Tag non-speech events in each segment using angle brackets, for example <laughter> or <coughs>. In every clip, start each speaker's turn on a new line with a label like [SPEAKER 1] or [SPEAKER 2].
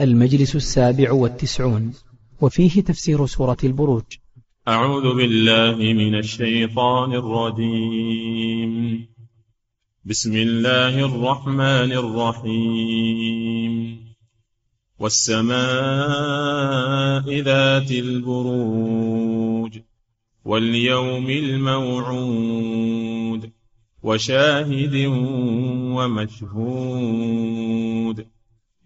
[SPEAKER 1] المجلس السابع والتسعون وفيه تفسير سورة البروج.
[SPEAKER 2] أعوذ بالله من الشيطان الرجيم. بسم الله الرحمن الرحيم. والسماء ذات البروج واليوم الموعود وشاهد ومشهود.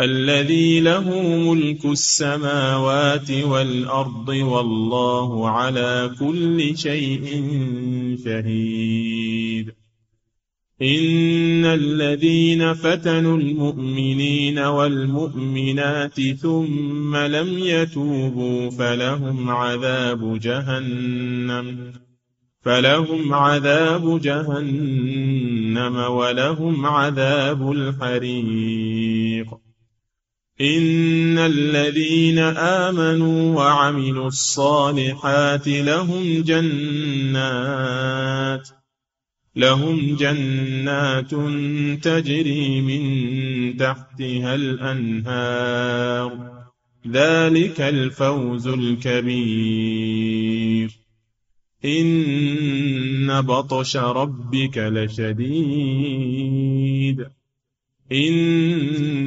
[SPEAKER 2] الذي له ملك السماوات والأرض والله على كل شيء شهيد. إن الذين فتنوا المؤمنين والمؤمنات ثم لم يتوبوا فلهم عذاب جهنم فلهم عذاب جهنم ولهم عذاب الحريق. إن الذين آمنوا وعملوا الصالحات لهم جنات لهم جنات تجري من تحتها الأنهار ذلك الفوز الكبير إن بطش ربك لشديد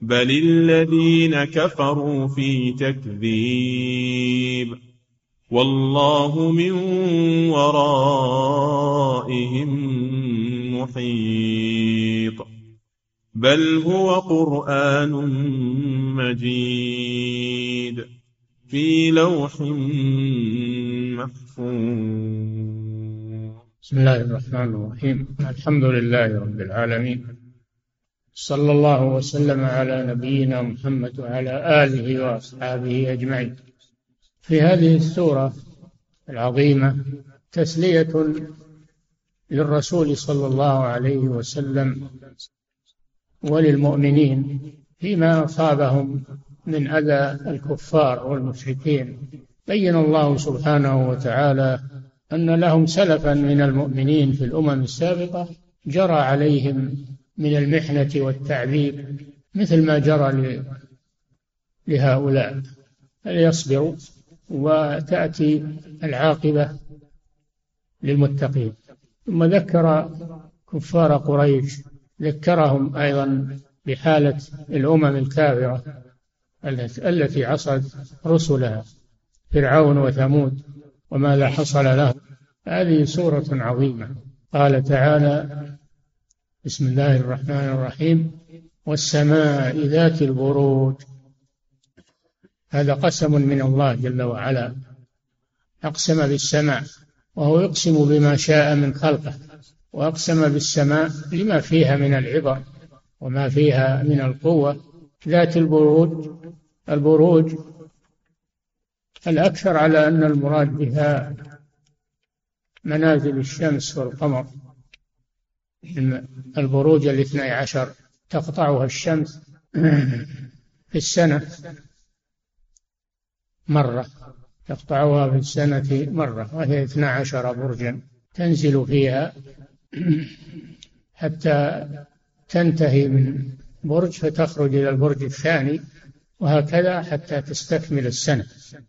[SPEAKER 2] بل الذين كفروا في تكذيب والله من ورائهم محيط بل هو قرآن مجيد في لوح محفوظ
[SPEAKER 3] بسم الله الرحمن الرحيم. الحمد لله رب العالمين. صلى الله وسلم على نبينا محمد وعلى آله وأصحابه أجمعين. في هذه السورة العظيمة تسلية للرسول صلى الله عليه وسلم وللمؤمنين فيما أصابهم من أذى الكفار والمشركين. بين الله سبحانه وتعالى أن لهم سلفا من المؤمنين في الأمم السابقة جرى عليهم من المحنة والتعذيب مثل ما جرى لهؤلاء. فليصبروا وتأتي العاقبة للمتقين. ثم ذكر كفار قريش ذكرهم أيضا بحالة الأمم الكافرة التي عصت رسلها فرعون وثمود وماذا حصل له هذه سورة عظيمة. قال تعالى بسم الله الرحمن الرحيم. والسماء ذات البروج. هذا قسم من الله جل وعلا. أقسم بالسماء وهو يقسم بما شاء من خلقه وأقسم بالسماء لما فيها من العبر وما فيها من القوة. ذات البروج البروج الأكثر على أن المراد بها منازل الشمس والقمر. البروج الاثني عشر تقطعها الشمس في السنة مرة تقطعها في السنة مرة وهي اثنا عشر برجا. تنزل فيها حتى تنتهي من برج فتخرج إلى البرج الثاني وهكذا حتى تستكمل السنة.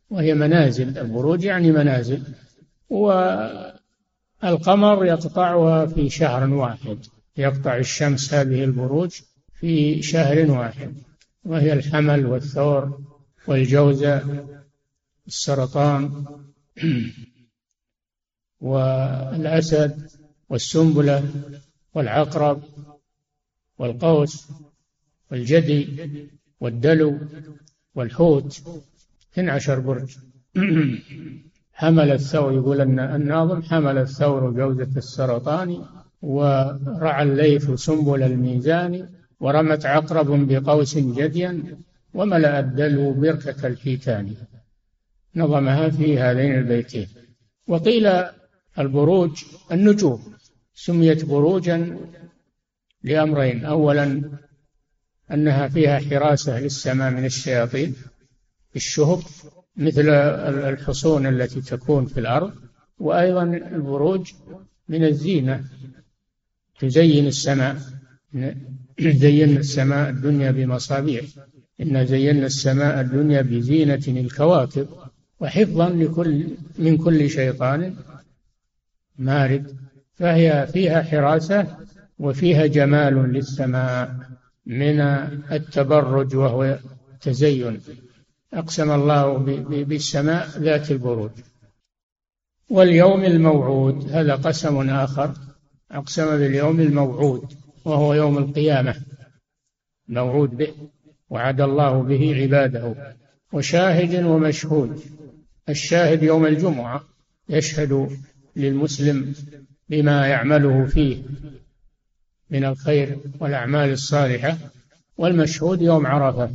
[SPEAKER 3] وهي منازل البروج يعني منازل. والقمر يقطعها في شهر واحد يقطع الشمس هذه البروج في شهر واحد وهي الحمل والثور والجوزة السرطان <clears throat> والأسد والسنبلة والعقرب والقوس والجدي والدلو والحوت 12 برج. <clears throat> حمل الثور يقول أن الناظم حمل الثور جوزة السرطان ورعى الليث سنبل الميزان ورمت عقرب بقوس جديا وملأ الدلو بركة الحيتان نظمها في هذين البيتين. وقيل البروج النجوم. سميت بروجا لأمرين. أولا أنها فيها حراسة للسماء من الشياطين الشهب مثل الحصون التي تكون في الأرض وأيضا البروج من الزينة. تزين السماء زينا السماء الدنيا بمصابيح. إنا زينا السماء الدنيا بزينة الكواكب. وحفظا لكل من كل شيطان مارد. فهي فيها حراسة وفيها جمال للسماء من التبرج وهو تزين. أقسم الله بالسماء ذات البروج. واليوم الموعود هذا قسم آخر أقسم باليوم الموعود وهو يوم القيامة. موعود به وعد الله به عباده وشاهد ومشهود. الشاهد يوم الجمعة يشهد للمسلم بما يعمله فيه من الخير والأعمال الصالحة والمشهود يوم عرفة.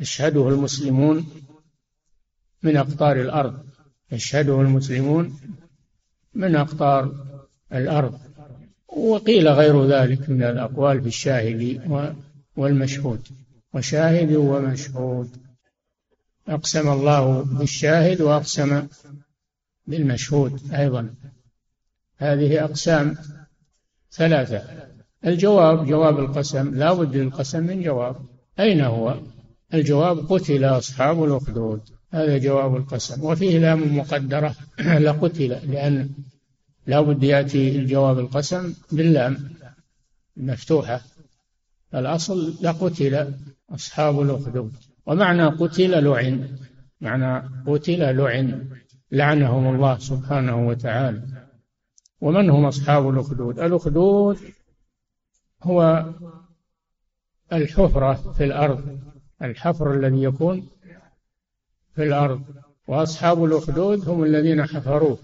[SPEAKER 3] يشهده المسلمون من أقطار الأرض. يشهده المسلمون من أقطار الأرض. وقيل غير ذلك من الأقوال في الشاهد والمشهود. وشاهد ومشهود. أقسم الله بالشاهد وأقسم بالمشهود أيضا. هذه أقسام ثلاثة. الجواب جواب القسم لا بد للقسم من جواب. أين هو؟ الجواب قتل أصحاب الأخدود. هذا جواب القسم. وفيه لام مقدرة. <clears throat> لقتل لأن لا بد يأتي الجواب القسم باللام مفتوحة. الأصل لقتل أصحاب الأخدود. ومعنى قتل لعن. معنى قتل لعن. لعنهم الله سبحانه وتعالى. ومن هم أصحاب الأخدود؟ الأخدود هو الحفرة في الأرض. الحفر الذي يكون في الأرض وأصحاب الأخدود هم الذين حفروه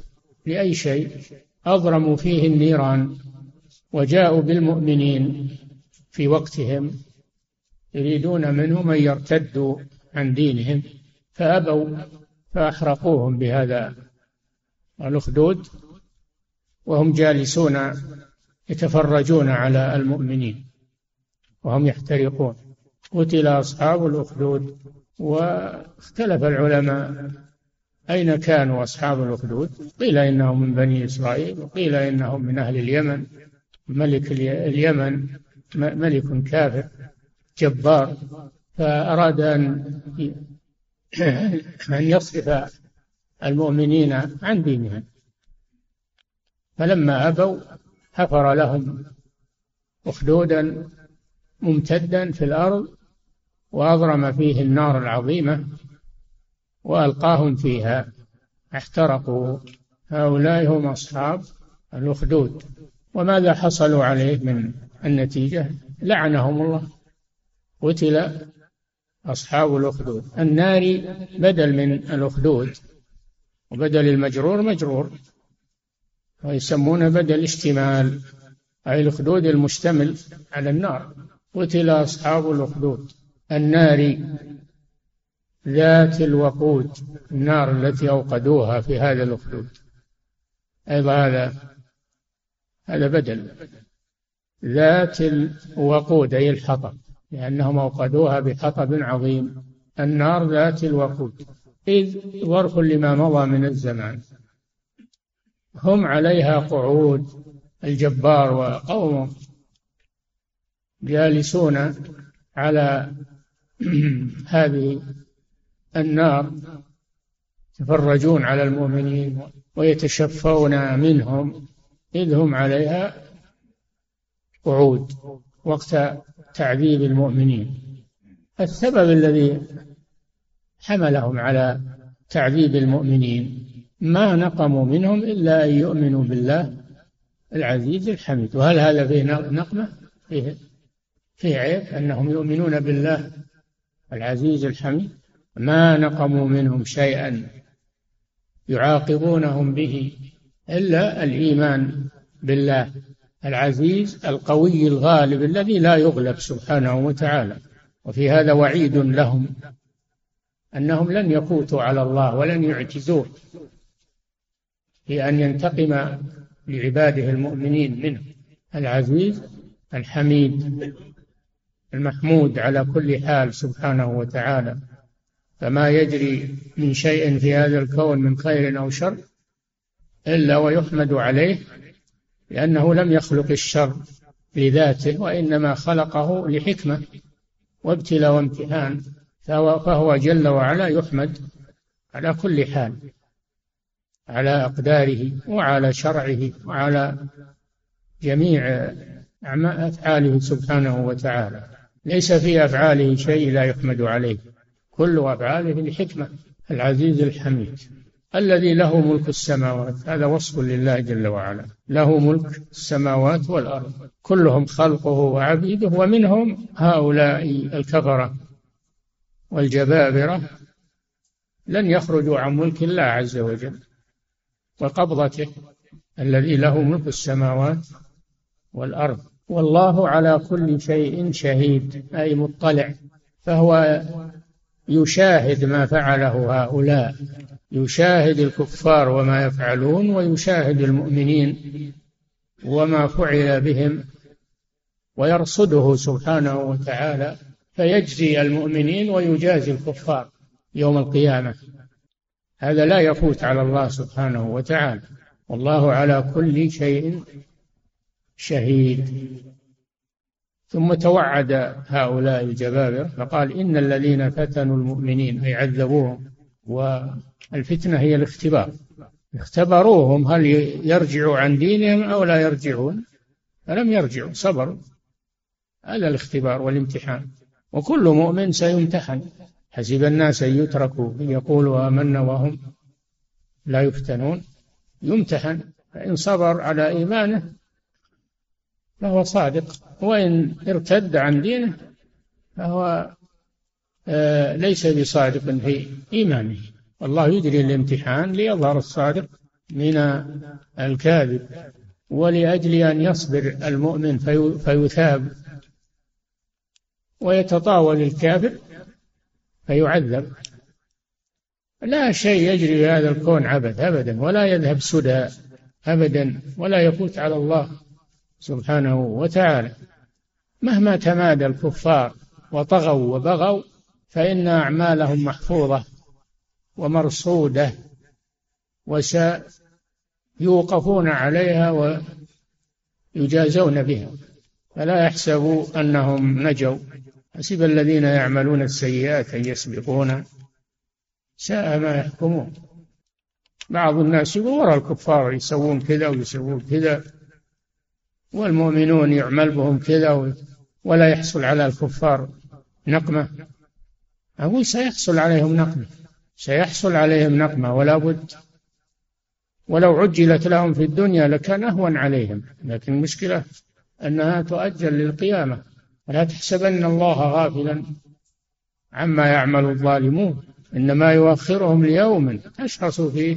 [SPEAKER 3] لأي شيء أضرموا فيه النيران وجاءوا بالمؤمنين في وقتهم يريدون منهم أن يرتدوا عن دينهم فأبوا فأحرقوهم بهذا الأخدود وهم جالسون يتفرجون على المؤمنين وهم يحترقون. قتل أصحاب الأخدود واختلف العلماء أين كانوا أصحاب الأخدود؟ قيل إنهم من بني إسرائيل وقيل إنهم من أهل اليمن. ملك اليمن ملك كافر جبار. فأراد أن أن يصرف المؤمنين عن دينهم. فلما أبوا حفر لهم أخدودا ممتدا في الأرض وأضرم فيه النار العظيمة وألقاهم فيها. احترقوا. هؤلاء هم أصحاب الأخدود. وماذا حصلوا عليه من النتيجة؟ لعنهم الله. قتل أصحاب الأخدود. النار بدل من الأخدود وبدل المجرور مجرور ويسمونه بدل اشتمال أي الأخدود المشتمل على النار. قتل أصحاب الأخدود. النار ذات الوقود النار التي أوقدوها في هذا الأخدود أيضا هذا هذا بدل. ذات الوقود أي الحطب لأنهم أوقدوها بحطب عظيم. النار ذات الوقود. إذ ظرف لما مضى من الزمان. هم عليها قعود. الجبار وقومه جالسون على <clears throat> هذه النار يتفرجون على المؤمنين ويتشفون منهم إذ هم عليها قعود وقت تعذيب المؤمنين. السبب الذي حملهم على تعذيب المؤمنين ما نقموا منهم إلا أن يؤمنوا بالله العزيز الحميد. وهل هذا فيه نقمة؟ فيه فيه عيب أنهم يؤمنون بالله العزيز الحميد ما نقموا منهم شيئا يعاقبونهم به إلا الإيمان بالله العزيز القوي الغالب الذي لا يغلب سبحانه وتعالى. وفي هذا وعيد لهم أنهم لن يفوتوا على الله ولن يعجزوه في أن ينتقم لعباده المؤمنين منه. العزيز الحميد. المحمود على كل حال سبحانه وتعالى. فما يجري من شيء في هذا الكون من خير أو شر إلا ويحمد عليه لأنه لم يخلق الشر لذاته وإنما خلقه لحكمة وابتلاء وامتحان. فهو جل وعلا يحمد على كل حال على أقداره وعلى شرعه وعلى جميع أفعاله سبحانه وتعالى. ليس في أفعاله شيء لا يحمد عليه. كل أفعاله لحكمة العزيز الحميد. الذي له ملك السماوات هذا وصف لله جل وعلا. له ملك السماوات والأرض. كلهم خلقه وعبيده ومنهم هؤلاء الكفرة والجبابرة لن يخرجوا عن ملك الله عز وجل. وقبضته الذي له ملك السماوات والأرض. والله على كل شيء شهيد أي مطلع فهو يشاهد ما فعله هؤلاء يشاهد الكفار وما يفعلون ويشاهد المؤمنين وما فعل بهم ويرصده سبحانه وتعالى فيجزي المؤمنين ويجازي الكفار يوم القيامة. هذا لا يفوت على الله سبحانه وتعالى. والله على كل شيء شهيد. ثم توعد هؤلاء الجبابرة فقال إن الذين فتنوا المؤمنين أي عذبوهم والفتنة هي الاختبار. اختبروهم هل يرجعوا عن دينهم أو لا يرجعون؟ فلم يرجعوا صبروا. هذا الاختبار والامتحان. وكل مؤمن سيمتحن. حسب الناس أن يتركوا يقولوا آمنا وهم لا يفتنون. يمتحن. فإن صبر على إيمانه فهو صادق. وإن ارتد عن دينه فهو آه، ليس بصادق في إيمانه. الله يجري الامتحان ليظهر الصادق من الكاذب ولأجل أن يصبر المؤمن فيثاب. ويتطاول الكافر فيعذب. لا شيء يجري في هذا الكون عبث أبدا ولا يذهب سدى أبدا ولا يفوت على الله. سبحانه وتعالى. مهما تمادى الكفار وطغوا وبغوا فإن أعمالهم محفوظة ومرصودة وسيوقفون عليها ويجازون بها. فلا يحسبوا أنهم نجوا. حسب الذين يعملون السيئات أن يسبقون ساء ما يحكمون. بعض الناس يقول وراء الكفار يسوون كذا ويسوون كذا. والمؤمنون يعمل بهم كذا ولا يحصل على الكفار نقمة. أقول سيحصل عليهم نقمة. سيحصل عليهم نقمة ولا بد. ولو عجلت لهم في الدنيا لكان أهون عليهم. لكن المشكلة أنها تؤجل للقيامة. ولا تحسبن الله غافلا عما يعمل الظالمون. إنما يؤخرهم ليوم تشخص فيه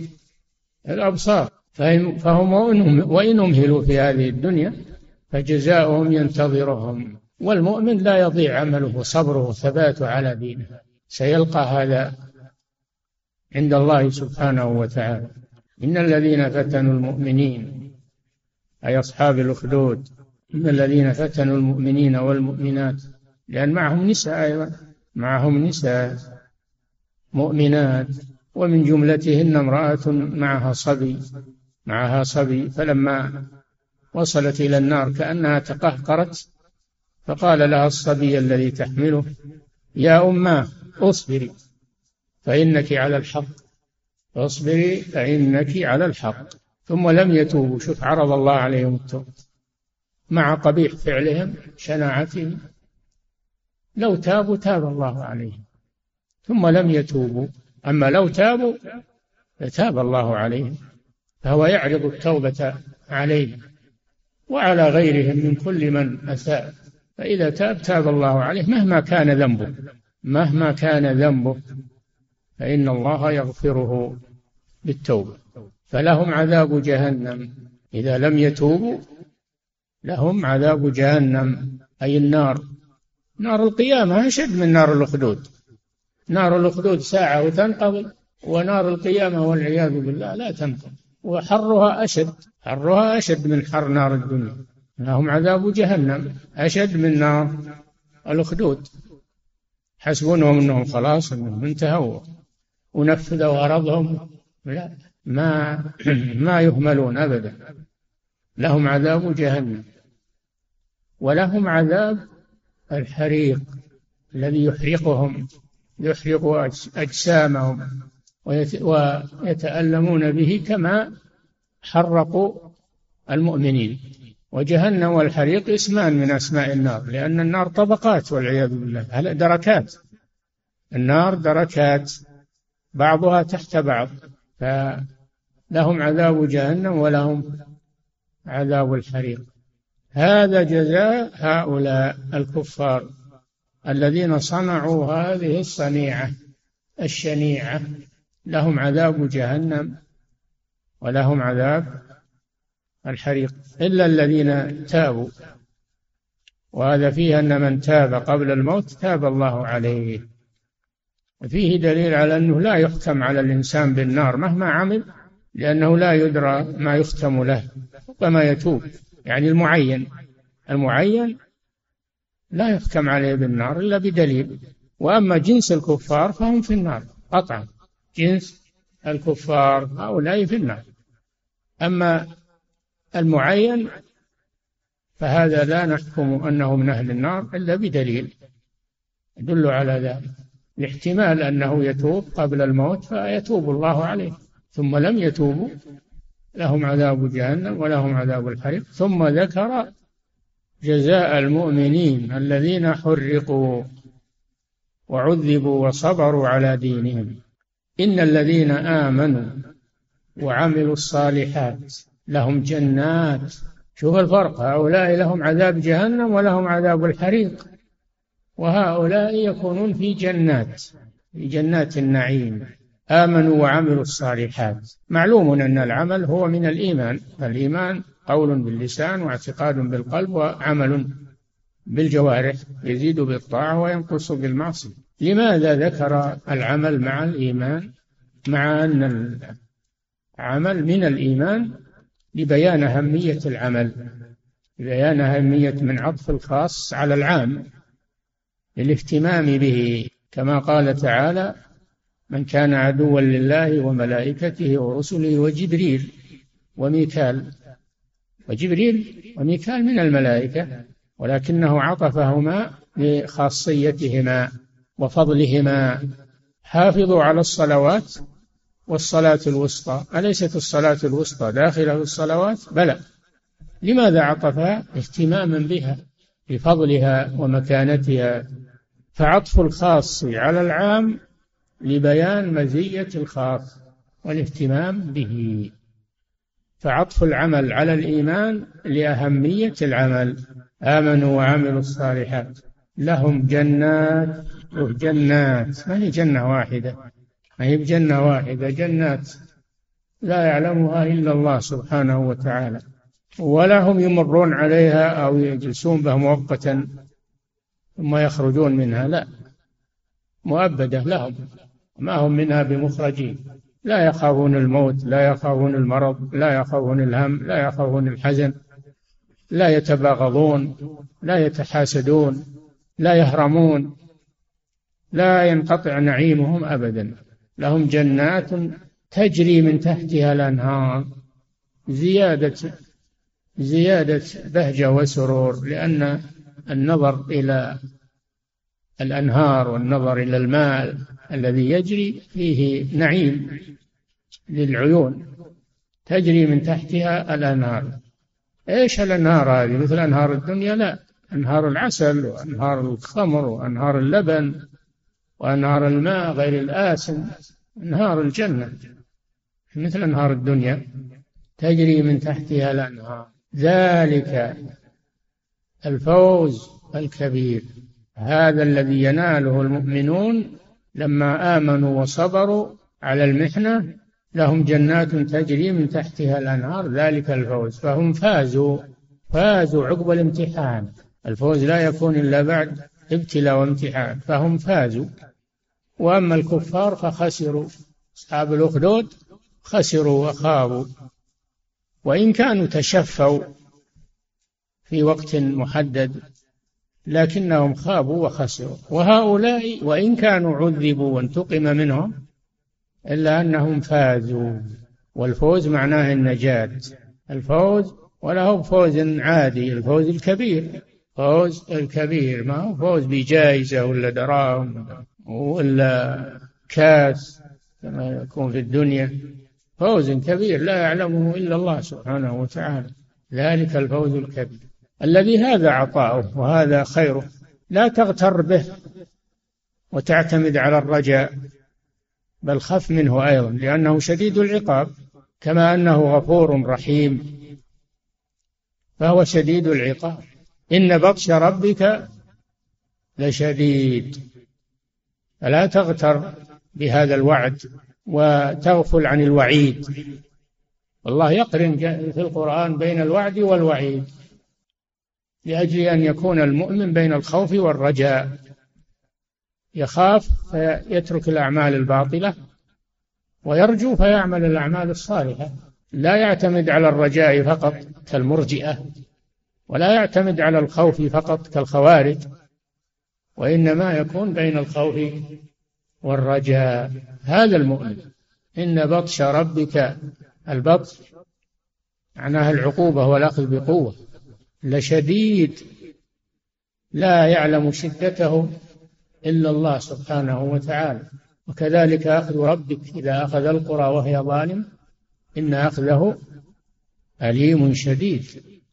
[SPEAKER 3] الأبصار. فهم وإن أمهلوا في هذه الدنيا فجزاؤهم ينتظرهم. والمؤمن لا يضيع عمله وصبره وثباته على دينه. سيلقى هذا عند الله سبحانه وتعالى. إن الذين فتنوا المؤمنين أي أصحاب الأخدود إن الذين فتنوا المؤمنين والمؤمنات لأن معهم نساء أيضا معهم نساء مؤمنات ومن جملتهن امرأة معها صبي. معها صبي فلما وصلت إلى النار كأنها تقهقرت فقال لها الصبي الذي تحمله يا أماه اصبري فإنك على الحق اصبري فإنك على الحق. ثم لم يتوبوا شوف عرض الله عليهم التوبة. مع قبيح فعلهم شناعتهم لو تابوا تاب الله عليهم. ثم لم يتوبوا أما لو تابوا فتاب الله عليهم. فهو يعرض التوبة عليهم وعلى غيرهم من كل من أساء. فإذا تاب تاب الله عليه مهما كان ذنبه مهما كان ذنبه فإن الله يغفره بالتوبة. فلهم عذاب جهنم. إذا لم يتوبوا لهم عذاب جهنم أي النار. نار القيامة أشد من نار الأخدود. نار الأخدود ساعة وتنقضي ونار القيامة والعياذ بالله لا تنقضي. وحرها أشد. حرها أشد من حر نار الدنيا. لهم عذاب جهنم. أشد من نار الأخدود. حسبونهم أنهم خلاص أنهم انتهوا. ونفذوا غرضهم. لا ما <clears throat> ما يهملون أبدا. لهم عذاب جهنم. ولهم عذاب الحريق الذي يحرقهم. يحرق أجسامهم. ويتألمون به كما حرقوا المؤمنين. وجهنم والحريق اسمان من أسماء النار لأن النار طبقات والعياذ بالله دركات؟ النار دركات بعضها تحت بعض فلهم عذاب جهنم ولهم عذاب الحريق. هذا جزاء هؤلاء الكفار الذين صنعوا هذه الصنيعة الشنيعة. لهم عذاب جهنم ولهم عذاب الحريق إلا الذين تابوا. وهذا فيه أن من تاب قبل الموت تاب الله عليه. فيه دليل على أنه لا يختم على الإنسان بالنار مهما عمل لأنه لا يدرى ما يختم له ربما يتوب. يعني المعين المعين لا يحكم عليه بالنار إلا بدليل. وأما جنس الكفار فهم في النار قطعا. جنس الكفار هؤلاء في النار. أما المعين فهذا لا نحكم أنه من أهل النار إلا بدليل. يدل على ذلك. الاحتمال أنه يتوب قبل الموت فيتوب الله عليه. ثم لم يتوبوا لهم عذاب جهنم ولهم عذاب الحريق. ثم ذكر جزاء المؤمنين الذين حرقوا وعذبوا وصبروا على دينهم. إن الذين آمنوا وعملوا الصالحات لهم جنات. شوف الفرق. هؤلاء لهم عذاب جهنم ولهم عذاب الحريق. وهؤلاء يكونون في جنات في جنات النعيم. آمنوا وعملوا الصالحات. معلوم أن العمل هو من الإيمان. الإيمان قول باللسان واعتقاد بالقلب وعمل بالجوارح. يزيد بالطاعة وينقص بالمعصية. لماذا ذكر العمل مع الإيمان؟ مع أن العمل من الإيمان لبيان أهمية العمل لبيان أهمية من عطف الخاص على العام للاهتمام به. كما قال تعالى من كان عدوا لله وملائكته ورسله وجبريل وميكال. وجبريل وميكال من الملائكة ولكنه عطفهما لخاصيتهما. وفضلهما حافظوا على الصلوات والصلاة الوسطى. أليست الصلاة الوسطى داخلة في الصلوات؟ بلى. لماذا عطفها اهتماما بها بفضلها ومكانتها؟ فعطف الخاص على العام لبيان مزية الخاص والاهتمام به. فعطف العمل على الإيمان لأهمية العمل. آمنوا وعملوا الصالحات. لهم جنات جنات. ما هي جنة واحدة؟ ما هي بجنة واحدة. جنات لا يعلمها إلا الله سبحانه وتعالى. ولا هم يمرون عليها أو يجلسون بها مؤقتا ثم يخرجون منها. لا مؤبدة لهم. ما هم منها بمخرجين. لا يخافون الموت لا يخافون المرض لا يخافون الهم لا يخافون الحزن لا يتباغضون لا يتحاسدون لا يهرمون. لا ينقطع نعيمهم ابدا. لهم جنات تجري من تحتها الأنهار. زياده زيادة بهجة وسرور لأن النظر إلى الأنهار والنظر إلى الماء الذي يجري فيه نعيم للعيون. تجري من تحتها الأنهار. إيش الأنهار هذه؟ مثل أنهار الدنيا لا. أنهار العسل وأنهار الخمر وأنهار اللبن. وأنهار الماء غير الآسن أنهار الجنة مثل أنهار الدنيا تجري من تحتها الأنهار. ذلك الفوز الكبير. هذا الذي يناله المؤمنون لما آمنوا وصبروا على المحنة لهم جنات تجري من تحتها الأنهار. ذلك الفوز. فهم فازوا فازوا عقب الامتحان. الفوز لا يكون إلا بعد ابتلاء وامتحان. فهم فازوا. وأما الكفار فخسروا. أصحاب الأخدود خسروا وخابوا. وإن كانوا تشفوا في وقت محدد لكنهم خابوا وخسروا. وهؤلاء وإن كانوا عذبوا وانتقم منهم إلا أنهم فازوا. والفوز معناه النجاة. الفوز ولا هو فوز عادي الفوز الكبير. فوز الكبير ما هو فوز بجائزة ولا دراهم. ولا كاس كما يكون في الدنيا فوز كبير لا يعلمه إلا الله سبحانه وتعالى. ذلك الفوز الكبير. الذي هذا عطاؤه وهذا خيره لا تغتر به وتعتمد على الرجاء بل خف منه أيضا لأنه شديد العقاب كما أنه غفور رحيم. فهو شديد العقاب. إن بطش ربك لشديد. فلا تغتر بهذا الوعد وتغفل عن الوعيد. الله يقرن في القرآن بين الوعد والوعيد لأجل أن يكون المؤمن بين الخوف والرجاء. يخاف فيترك الأعمال الباطلة ويرجو فيعمل الأعمال الصالحة. لا يعتمد على الرجاء فقط كالمرجئة ولا يعتمد على الخوف فقط كالخوارج. وإنما يكون بين الخوف والرجاء. هذا المؤمن. إن بطش ربك البطش معناها العقوبة والأخذ بقوة. لشديد لا يعلم شدته إلا الله سبحانه وتعالى. وكذلك أخذ ربك إذا أخذ القرى وهي ظالم إن أخذه أليم شديد.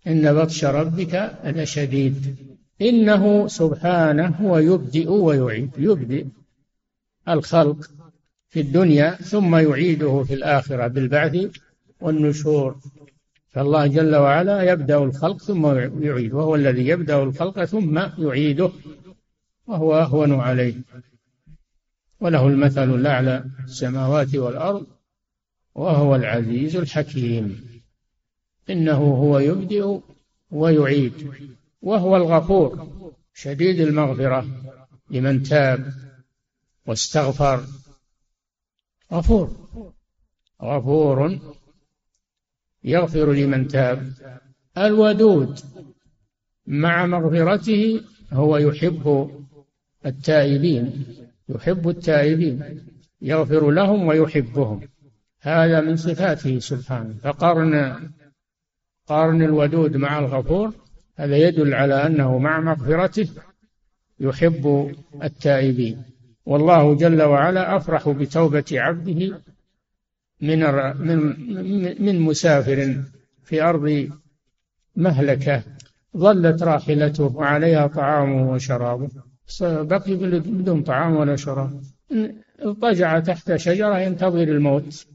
[SPEAKER 3] إن بطش ربك لشديد. إنه سبحانه هو يبدئ ويعيد يبدئ الخلق في الدنيا ثم يعيده في الآخرة بالبعث والنشور. فالله جل وعلا يبدأ الخلق ثم يعيد وهو الذي يبدأ الخلق ثم يعيده وهو أهون عليه. وله المثل الأعلى السماوات والأرض وهو العزيز الحكيم. إنه هو يبدئ ويعيد. وهو الغفور شديد المغفرة لمن تاب واستغفر. غفور غفور يغفر لمن تاب. الودود مع مغفرته هو يحب التائبين يحب التائبين يغفر لهم ويحبهم. هذا من صفاته سبحانه. فقارن قارن الودود مع الغفور هذا يدل على أنه مع مغفرته يحب التائبين. والله جل وعلا أفرح بتوبة عبده من من من مسافر في أرض مهلكة ظلت راحلته وعليها طعامه وشرابه. بقي بدون طعام ولا شراب. اضطجع تحت شجرة ينتظر الموت.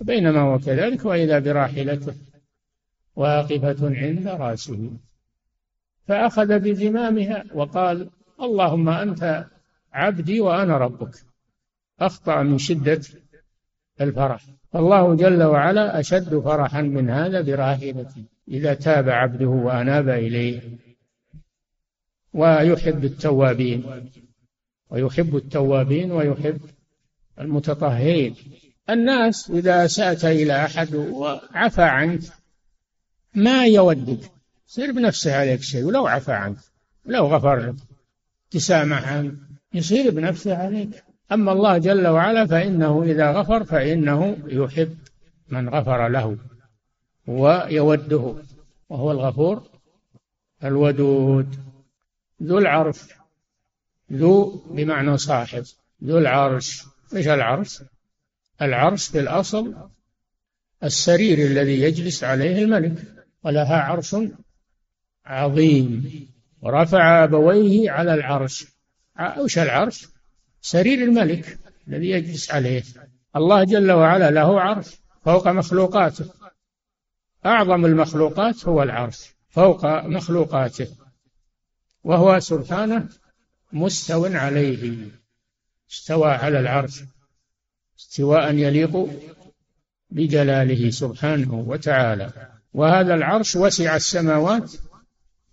[SPEAKER 3] بينما هو كذلك وإذا براحلته. واقفة عند رأسه. فأخذ بزمامها وقال اللهم أنت عبدي وأنا ربك. أخطأ من شدة الفرح. فالله جل وعلا أشد فرحا من هذا براحلته إذا تاب عبده وأناب إليه. ويحب التوابين. ويحب التوابين ويحب المتطهرين. الناس إذا أسأت إلى أحد وعفى عنك ما يودك. يصير بنفسه عليك شيء ولو عفى عنك ولو غفر لك تسامح عنك يصير بنفسه عليك. أما الله جل وعلا فإنه إذا غفر فإنه يحب من غفر له ويوده وهو الغفور الودود. ذو العرش ذو بمعنى صاحب ذو العرش. إيش العرش؟ العرش في الأصل السرير الذي يجلس عليه الملك ولها عرش عظيم. ورفع أبويه على العرش. وش العرش؟ سرير الملك الذي يجلس عليه. الله جل وعلا له عرش فوق مخلوقاته. أعظم المخلوقات هو العرش فوق مخلوقاته. وهو سبحانه مستو عليه. استوى على العرش. استواء يليق بجلاله سبحانه وتعالى. وهذا العرش وسع السماوات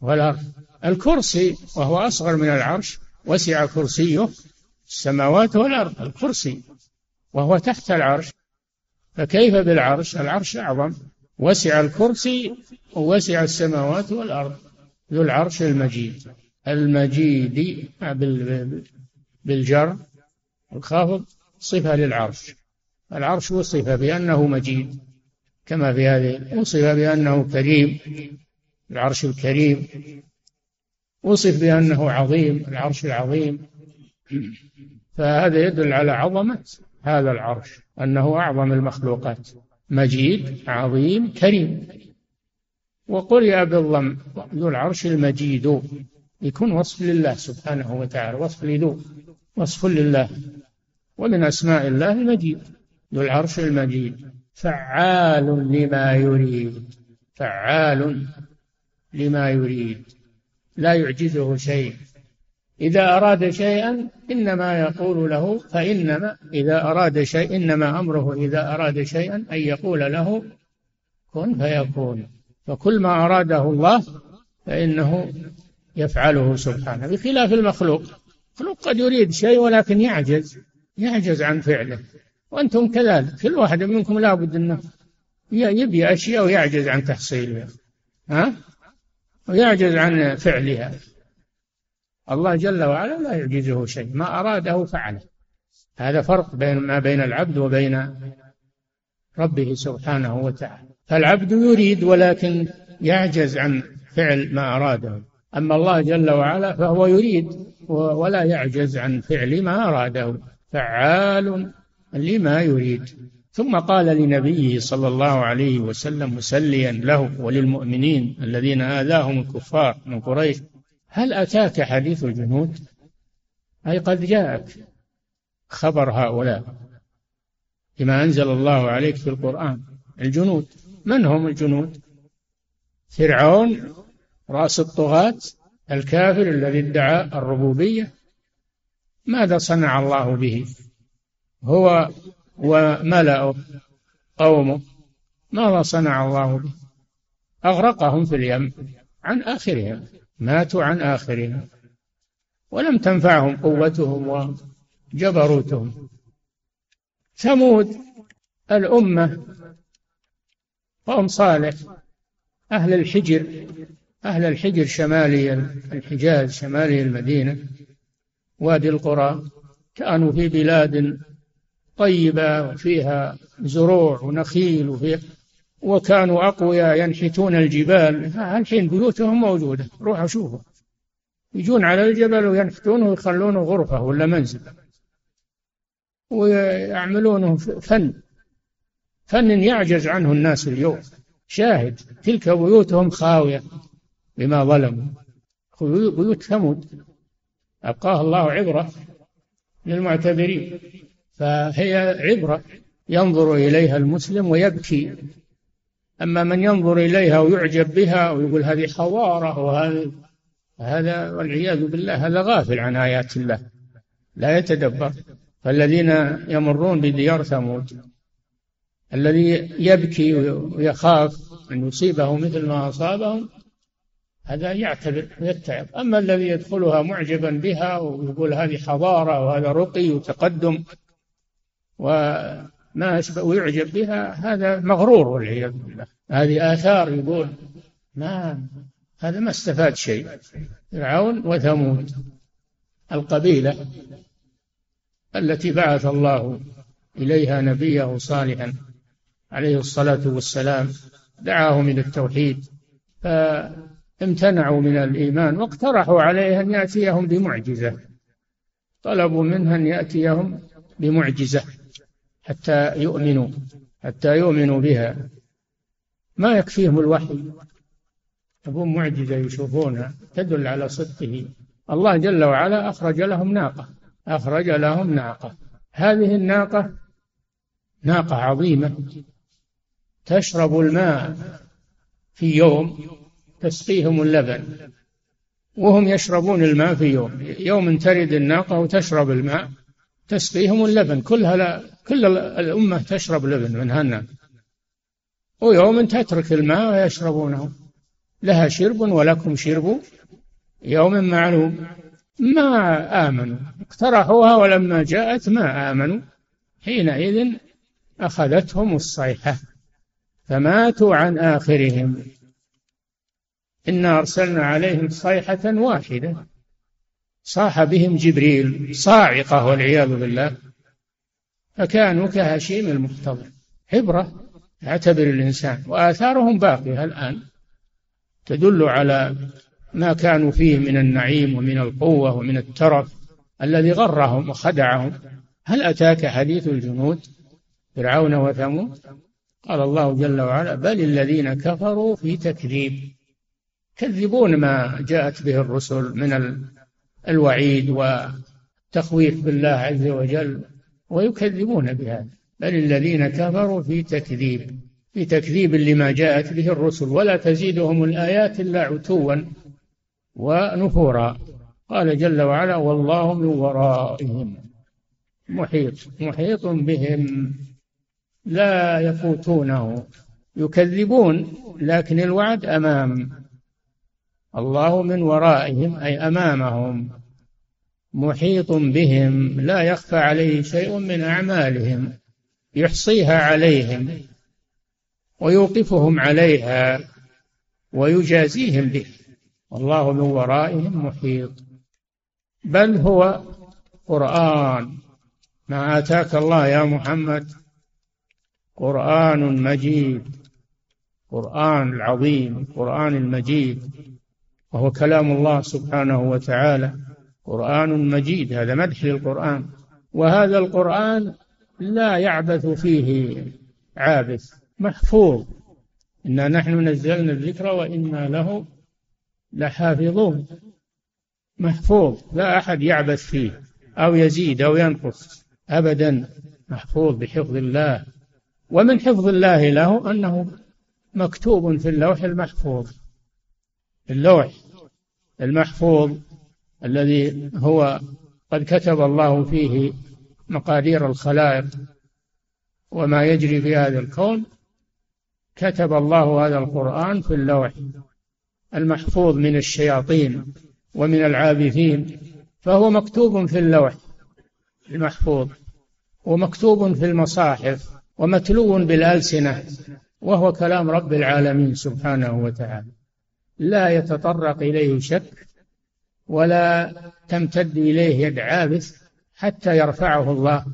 [SPEAKER 3] والارض الكرسي وهو أصغر من العرش وسع كرسيه السماوات والأرض الكرسي وهو تحت العرش. فكيف بالعرش؟ العرش أعظم. وسع الكرسي ووسع السماوات والأرض. ذو العرش المجيد. المجيد بالجر الخافض صفة للعرش. العرش وصف بأنه مجيد كما في هذه وصف بأنه كريم. العرش الكريم. وصف بأنه عظيم العرش العظيم. فهذا يدل على عظمة هذا العرش أنه أعظم المخلوقات. مجيد عظيم كريم. وقرئ بالضم ذو العرش المجيد. يكون وصف لله سبحانه وتعالى وصف لذو وصف لله. ومن أسماء الله المجيد ذو العرش المجيد. فعال لما يريد فعال لما يريد. لا يعجزه شيء. إذا أراد شيئا إنما يقول له فإنما إذا أراد شيء إنما أمره إذا أراد شيئا أن يقول له كن فيكون. فكل ما أراده الله فإنه يفعله سبحانه. بخلاف المخلوق. المخلوق قد يريد شيء ولكن يعجز. يعجز عن فعله. وأنتم كذلك. كل واحد منكم لابد أنه يبي أشياء ويعجز عن تحصيلها. ها؟ ويعجز عن فعلها. الله جل وعلا لا يعجزه شيء. ما أراده فعله. هذا فرق بين ما بين العبد وبين ربه سبحانه وتعالى. فالعبد يريد ولكن يعجز عن فعل ما أراده. أما الله جل وعلا فهو يريد ولا يعجز عن فعل ما أراده. فعال لما يريد. ثم قال لنبيه صلى الله عليه وسلم مسليا له وللمؤمنين الذين آذاهم الكفار من قريش هل أتاك حديث الجنود؟ أي قد جاءك خبر هؤلاء بما أنزل الله عليك في القرآن. الجنود من هم الجنود؟ فرعون رأس الطغاة الكافر الذي ادعى الربوبية؟ ماذا صنع الله به؟ هو وملأه قومه ماذا صنع الله به. أغرقهم في اليم عن آخرهم ماتوا عن آخرهم. ولم تنفعهم قوتهم وجبروتهم. ثمود الأمة قوم صالح أهل الحجر أهل الحجر شمالي الحجاز شمالي المدينة وادي القرى كانوا في بلاد طيبة وفيها زروع ونخيل وفيها وكانوا أقوياء ينحتون الجبال. الحين بيوتهم موجودة. روحوا شوفوا. يجون على الجبل وينحتونه ويخلونه غرفة ولا منزل. ويعملونه فن. فن يعجز عنه الناس اليوم. شاهد. تلك بيوتهم خاوية بما ظلموا. بيوت ثمود. أبقاه الله عبرة للمعتبرين. فهي عبرة ينظر إليها المسلم ويبكي. أما من ينظر إليها ويعجب بها ويقول هذه حضارة وهذا هذا والعياذ بالله هذا غافل عن آيات الله. لا يتدبر. فالذين يمرون بديار ثمود الذي يبكي ويخاف أن يصيبه مثل ما أصابهم هذا يعتبر ويتعب أما الذي يدخلها معجبا بها ويقول هذه حضارة وهذا رقي وتقدم وما أشبه ويعجب بها هذا مغرور والعياذ بالله. هذه آثار يقول ما هذا ما استفاد شيء. فرعون وثمود القبيلة التي بعث الله إليها نبيه صالحا عليه الصلاة والسلام دعاهم إلى التوحيد فامتنعوا من الإيمان واقترحوا عليه أن يأتيهم بمعجزة. طلبوا منه أن يأتيهم بمعجزة. حتى يؤمنوا حتى يؤمنوا بها. ما يكفيهم الوحي؟ يبون معجزة يشوفونها تدل على صدقه. الله جل وعلا أخرج لهم ناقة أخرج لهم ناقة. هذه الناقة ناقة عظيمة. تشرب الماء في يوم تسقيهم اللبن. وهم يشربون الماء في يوم. يوم ترد الناقة وتشرب الماء تسقيهم اللبن. كلها لا كل الأمة تشرب لبن من هالناقة ويوم تترك الماء ويشربونه لها شرب ولكم شرب يوم معلوم. ما آمنوا. اقترحوها ولما جاءت ما آمنوا. حينئذ أخذتهم الصيحة. فماتوا عن آخرهم. إنا أرسلنا عليهم صيحة واحدة. صاح بهم جبريل. صاعقة والعياذ بالله. فكانوا كهشيم المحتضر عبرة يعتبر الإنسان. وآثارهم باقية. الآن تدل على ما كانوا فيه من النعيم ومن القوة ومن الترف الذي غرهم وخدعهم؟ هل أتاك حديث الجنود فرعون وثمود؟ قال الله جل وعلا بل الذين كفروا في تكذيب. يكذبون ما جاءت به الرسل من الوعيد والتخويف بالله عز وجل. ويكذبون بهذا بل الذين كفروا في تكذيب في تكذيب لما جاءت به الرسل. ولا تزيدهم الآيات إلا عتوا ونفورا. قال جل وعلا والله من ورائهم. محيط محيط بهم. لا يفوتونه. يكذبون لكن الوعد أمام. الله من ورائهم أي أمامهم. محيط بهم لا يخفى عليه شيء من أعمالهم يحصيها عليهم ويوقفهم عليها ويجازيهم به. والله من ورائهم محيط. بل هو قرآن. ما آتاك الله يا محمد؟ قرآن مجيد. قرآن العظيم القرآن المجيد. وهو كلام الله سبحانه وتعالى. قرآن مجيد هذا مدح للقرآن. وهذا القرآن لا يعبث فيه عابث محفوظ. إنا نحن نزلنا الذكر وإنا له لحافظون. محفوظ لا أحد يعبث فيه أو يزيد أو ينقص أبدا محفوظ بحفظ الله. ومن حفظ الله له أنه مكتوب في اللوح المحفوظ. اللوح المحفوظ الذي هو قد كتب الله فيه مقادير الخلائق وما يجري في هذا الكون كتب الله هذا القرآن في اللوح المحفوظ من الشياطين ومن العابثين فهو مكتوب في اللوح المحفوظ ومكتوب في المصاحف ومتلو بالألسنة وهو كلام رب العالمين سبحانه وتعالى. لا يتطرق إليه شك ولا تمتد إليه يد عابث حتى يرفعه الله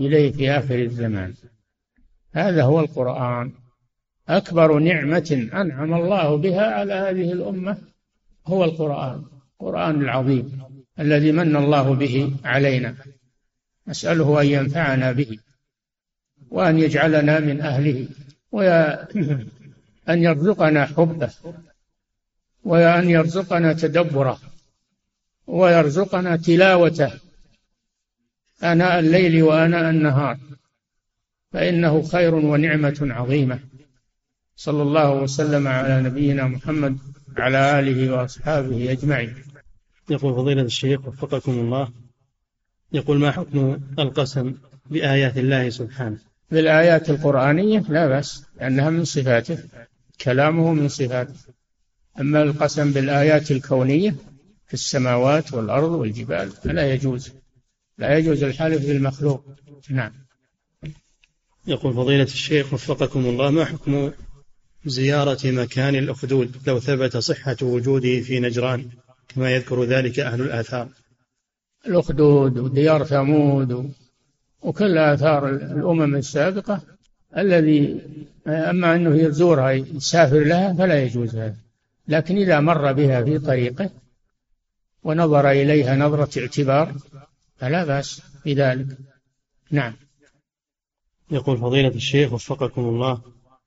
[SPEAKER 3] إليه في آخر الزمان. هذا هو القرآن. أكبر نعمة أنعم الله بها على هذه الأمة هو القرآن القرآن العظيم الذي من الله به علينا. نسأله أن ينفعنا به وأن يجعلنا من أهله وأن يرزقنا حبه وأن يرزقنا تدبره. ويرزقنا تلاوته آناء الليل وآناء النهار فإنه خير ونعمة عظيمة. صلى الله وسلم على نبينا محمد على آله وأصحابه أجمعين.
[SPEAKER 4] يقول فضيلة الشيخ وفقكم الله يقول ما حكم القسم بآيات الله سبحانه؟
[SPEAKER 3] بالآيات القرآنية لا بأس لأنها من صفاته كلامه من صفاته. أما القسم بالآيات الكونية في السماوات والأرض والجبال. فلا يجوز. لا يجوز الحلف بالمخلوق. نعم.
[SPEAKER 4] يقول فضيلة الشيخ وفقكم الله ما حكم زيارة مكان الأخدود؟ لو ثبت صحة وجوده في نجران كما يذكر ذلك أهل الآثار.
[SPEAKER 3] الأخدود وديار ثمود وكل آثار الأمم السابقة الذي أما أنه يزورها يسافر لها فلا يجوز هذا. لكن إذا مر بها في طريقه ونظر إليها نظرة اعتبار فلا بأس بذلك. نعم.
[SPEAKER 4] يقول فضيلة الشيخ وفقكم الله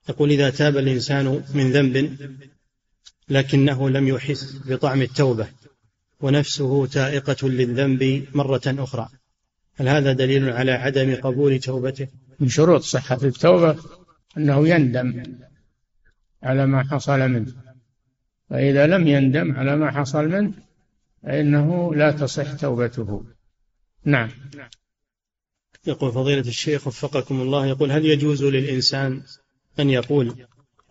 [SPEAKER 4] يقول إذا تاب الإنسان من ذنب لكنه لم يحس بطعم التوبة ونفسه تائقة للذنب مرة أخرى هل هذا دليل على عدم قبول توبته؟
[SPEAKER 3] من شروط صحة التوبة أنه يندم على ما حصل منه فإذا لم يندم على ما حصل منه فإنه لا تصح توبته. نعم.
[SPEAKER 4] يقول فضيلة الشيخ وفقكم الله يقول هل يجوز للإنسان أن يقول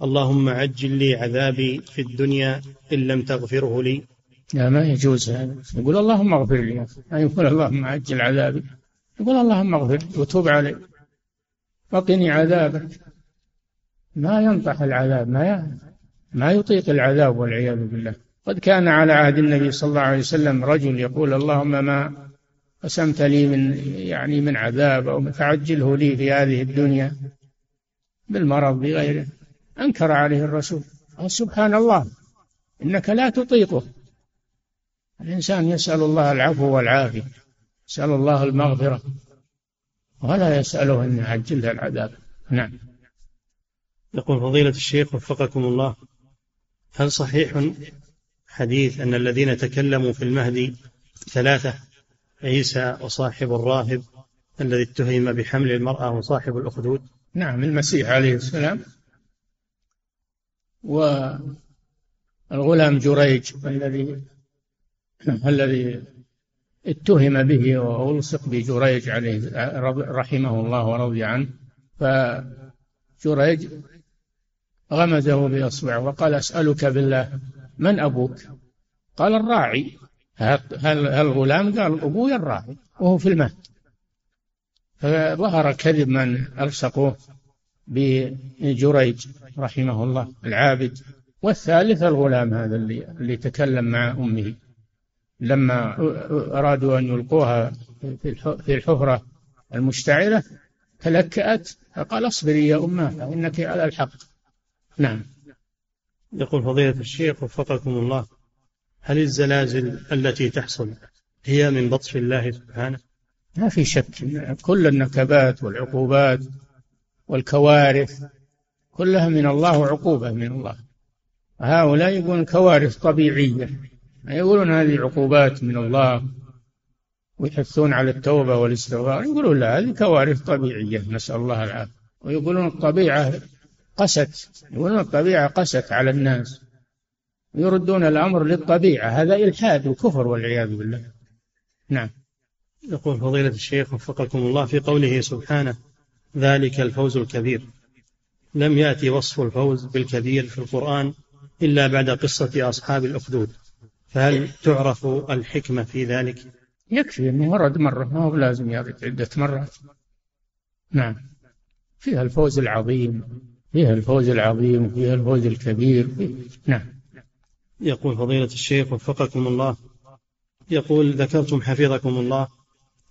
[SPEAKER 4] اللهم عجل لي عذابي في الدنيا إن لم تغفره لي؟
[SPEAKER 3] لا ما يجوز هذا. يقول اللهم اغفر لي. ما يقول اللهم عجل عذابي. يقول اللهم اغفر لي وتوب علي. وقني عذابك. ما ينطح العذاب ما ما يطيق العذاب والعياذ بالله. قد كان على عهد النبي صلى الله عليه وسلم رجل يقول اللهم ما قسمت لي من يعني من عذاب أو فعجله لي في هذه الدنيا بالمرض بغيره. أنكر عليه الرسول. قال سبحان الله إنك لا تطيقه. الإنسان يسأل الله العفو والعافية يسأل الله المغفرة ولا يسأله أن يعجل له العذاب. نعم.
[SPEAKER 4] يقول فضيلة الشيخ وفقكم الله هل صحيح حديث أن الذين تكلموا في المهدي ثلاثة عيسى وصاحب الراهب الذي اتهم بحمل المرأة وصاحب الأخدود.
[SPEAKER 3] نعم المسيح عليه السلام. والغلام جريج الذي الذي اتهم به وألصق بجريج عليه رحمه الله ورضي عنه. فجريج غمزه بإصبعه وقال أسألك بالله من أبوك؟ قال الراعي. هل الغلام قال أبوي الراعي. وهو في المهد. فظهر كذب من ألصقوه بجريج رحمه الله العابد. والثالث الغلام هذا اللي, اللي تكلم مع أمه. لما أرادوا أن يلقوها في الحفرة المشتعلة تلكأت. فقال اصبري يا أمة فإنك على الحق. نعم.
[SPEAKER 4] يقول فضيلة الشيخ وفقكم الله هل الزلازل التي تحصل هي من بطش الله سبحانه؟
[SPEAKER 3] ما في شك. كل النكبات والعقوبات والكوارث كلها من الله وعقوبة من الله. هؤلاء يقولون كوارث طبيعية. يقولون هذه عقوبات من الله ويحثون على التوبة والاستغفار. يقولون لا هذه كوارث طبيعية نسأل الله العافية. ويقولون الطبيعة قست يقولون الطبيعة قست على الناس. يردون الأمر للطبيعة هذا إلحاد وكفر والعياذ بالله. نعم.
[SPEAKER 4] يقول فضيلة الشيخ وفقكم الله في قوله سبحانه ذلك الفوز الكبير. لم يأتي وصف الفوز بالكبير في القرآن إلا بعد قصة أصحاب الأخدود. فهل تعرف الحكمة في ذلك؟
[SPEAKER 3] يكفي أنه ورد مرة ما هو لازم يرد عدة مرات. نعم. فيها الفوز العظيم. فيها الفوز العظيم فيها الفوز الكبير. نعم.
[SPEAKER 4] يقول فضيلة الشيخ وفقكم الله. يقول ذكرتم حفظكم الله